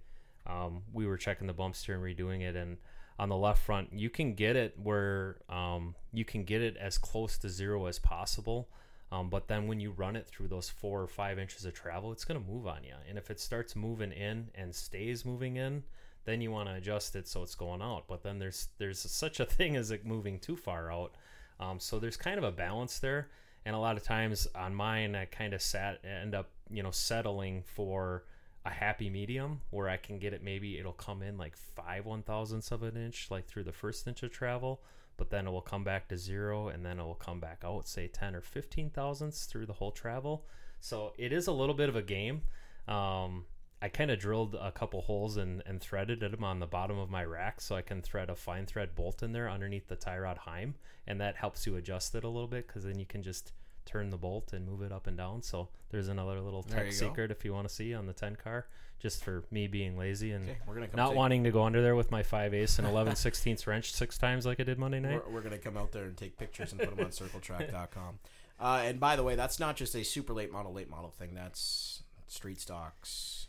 Um, we were checking the bump steer and redoing it, and on the left front, you can get it where um, you can get it as close to zero as possible. Um, but then when you run it through those four or five inches of travel, it's going to move on you. And if it starts moving in and stays moving in, then you want to adjust it so it's going out. But then there's there's such a thing as it moving too far out. Um, so there's kind of a balance there. And a lot of times on mine, I kind of sat end up you know settling for a happy medium where I can get it. Maybe it'll come in like five one thousandths of an inch, like through the first inch of travel but then it will come back to zero and then it will come back out say 10 or 15 thousandths through the whole travel so it is a little bit of a game um, i kind of drilled a couple holes and, and threaded them on the bottom of my rack so i can thread a fine thread bolt in there underneath the tie rod heim and that helps you adjust it a little bit because then you can just turn the bolt and move it up and down so there's another little tech you go. secret if you want to see on the 10 car just for me being lazy and Okay, we're gonna come not wanting to go under there with my 5 ace and 11 16ths wrench six times like i did monday night We're, we're gonna come out there and take pictures and put them on CircleTrack.com. Uh, and by the way, that's not just a super late model, late model thing. That's street stocks.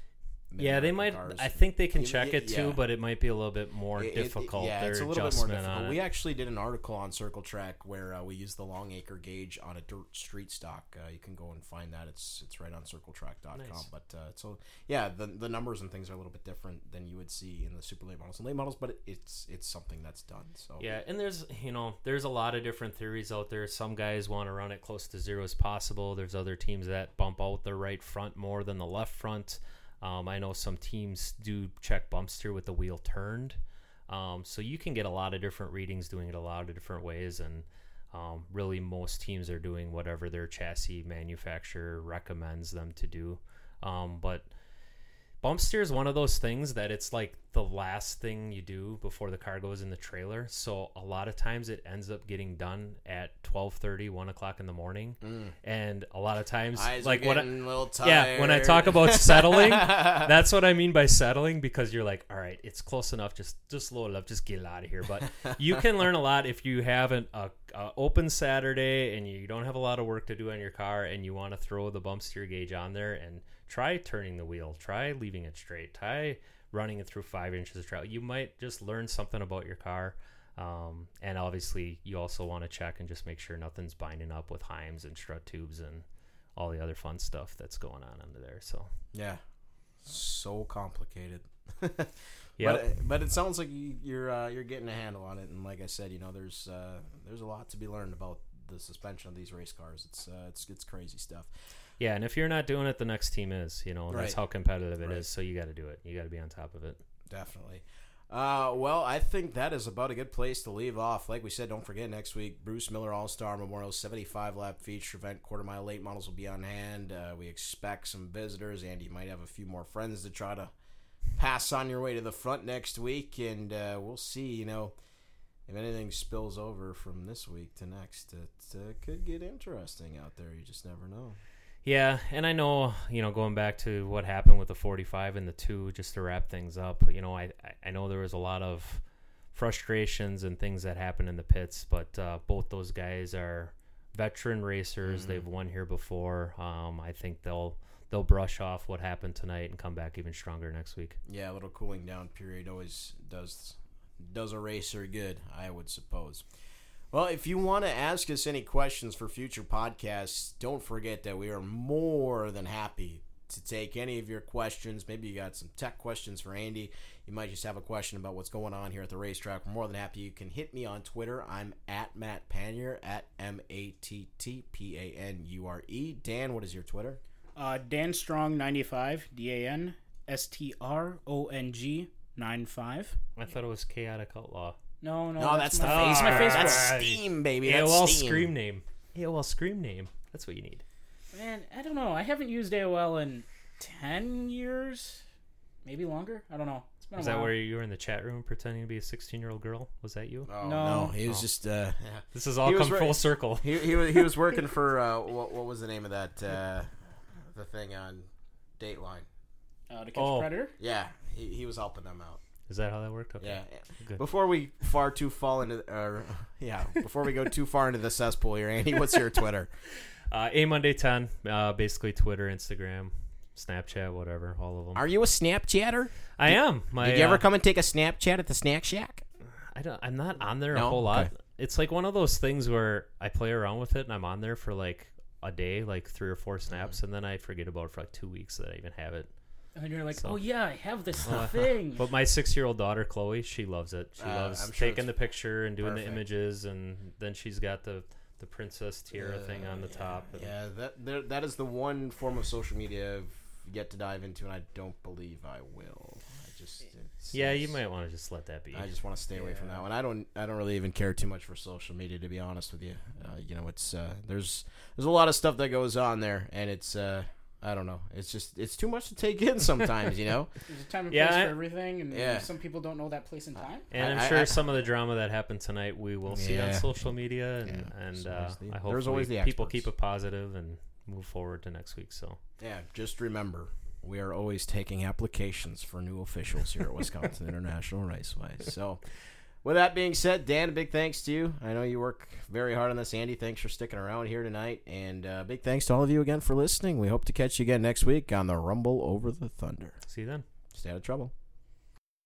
Yeah, they might. mid-American I think they can Y- check y- it too, yeah. but it might be a little bit more It- it- difficult. yeah, Their it's a little bit more difficult. We actually did an article on Circle Track where uh, we used the Longacre gauge on a dirt street stock. Uh, you can go and find that. It's it's right on CircleTrack.com. Nice. But uh, so yeah, the the numbers and things are a little bit different than you would see in the super late models and late models, but it, it's it's something that's done. So Yeah, and there's you know there's a lot of different theories out there. Some guys want to run it close to zero as possible. There's other teams that bump out the right front more than the left front. Um, I know some teams do check bump steer with the wheel turned, um, so you can get a lot of different readings doing it a lot of different ways. And um, really, most teams are doing whatever their chassis manufacturer recommends them to do. Um, but bump steer is one of those things that it's like the last thing you do before the car goes in the trailer. So a lot of times it ends up getting done at 12.30 1 o'clock in the morning. And a lot of times Mm. Eyes like what I, yeah when i talk about settling that's what i mean by settling because you're like all right it's close enough just just load it up just get it out of here. But you can learn a lot if you have an a, a open saturday and you don't have a lot of work to do on your car and you want to throw the bump steer gauge on there and try turning the wheel try leaving it straight try running it through five inches of travel you might just learn something about your car um, and obviously you also want to check and just make sure nothing's binding up with heims and strut tubes and all the other fun stuff that's going on under there so yeah, so complicated. yeah But, but it sounds like you- you're uh, you're getting a handle on it, and like I said, you know, there's uh, there's a lot to be learned about the suspension of these race cars. It's uh, it's it's crazy stuff. Yeah, and if you're not doing it, the next team is. You know, that's Right. how competitive it is. Right. So you got to do it. You got to be on top of it. Definitely. Uh, well, I think that is about a good place to leave off. Like we said, don't forget next week, Bruce Miller All Star Memorial 75 lap feature event. Quarter mile late models will be on hand. Uh, we expect some visitors, and you might have a few more friends to try to pass on your way to the front next week. And uh, we'll see. You know, if anything spills over from this week to next, it uh, could get interesting out there. You just never know. Yeah, and I know, you know, going back to what happened with the 45 and the 2, just to wrap things up, you know, I, I know there was a lot of frustrations and things that happened in the pits, but uh, both those guys are veteran racers. Mhm. They've won here before. Um, I think they'll they'll brush off what happened tonight and come back even stronger next week. Yeah, a little cooling down period always does does a racer good, I would suppose. Well, if you want to ask us any questions for future podcasts, don't forget that we are more than happy to take any of your questions. Maybe you got some tech questions for Andy. You might just have a question about what's going on here at the racetrack. We're more than happy. You can hit me on Twitter. I'm at Matt Panure at M A T T P A N U R E. Dan, what is your Twitter? Uh, Dan Strong ninety five D A N S T R O N G nine five. I thought it was Chaotic Outlaw. No, no, No, that's, the my, face. my Facebook. That's Alright. Steam, baby. That's AOL Steam. Scream name. AOL Scream name. That's what you need. Man, I don't know. I haven't used AOL in ten years, maybe longer. I don't know. It's been Is a that while. where you were in the chat room pretending to be a 16 year old girl? Was that you? Oh, No. no, he was Oh. just uh, This has all He was come right- full circle. he he was he was working for uh, what what was the name of that uh, the thing on Dateline? uh, to catch Oh. a predator? Yeah, he, he was helping them out. Is that how that worked? Okay. Yeah. Good. Before we far too fall into uh, yeah before we go too far into the cesspool here, Andy, what's your Twitter? Uh, A Monday 10, uh, basically Twitter, Instagram, Snapchat, whatever, all of them. Are you a Snapchatter? I am. My, Did you ever uh, come and take a Snapchat at the Snack Shack? I don't, I'm not on there No? a whole lot. Okay. It's like one of those things where I play around with it and I'm on there for like a day, like three or four snaps, Mm-hmm. and then I forget about it for like two weeks that I even have it. And you're like, So- oh yeah, I have this Uh, thing. But my six year old daughter, Chloe, she loves it. She Uh, loves I'm sure taking it's the picture and doing perfect. the images, and then she's got the, the Princess Tiara thing on the yeah, top. and- Yeah, that there, that is the one form of social media I've yet to dive into, and I don't believe I will. I just it's, Yeah, you it's- might want to just let that be. I just want to stay away from that one. I don't. I don't really even care too much for social media, to be honest with you. Uh, you know, it's uh, there's there's a lot of stuff that goes on there, and it's uh, I don't know. It's just it's too much to take in sometimes. You know. There's a time and Yeah, place I- for everything, and Yeah. some people don't know that place and time. And I'm I- sure I- some of the drama that happened tonight we will see on social media, and, Yeah. and There's uh, always I hope there's always the people experts. keep it positive and move forward to next week. So Yeah. Just remember, we are always taking applications for new officials here at Wisconsin International Raceway. So. With that being said, Dan, a big thanks to you. I know you work very hard on this. Andy, thanks for sticking around here tonight. And uh, big thanks to all of you again for listening. We hope to catch you again next week on the Rumble Over the Thunder. see you then. Stay out of trouble.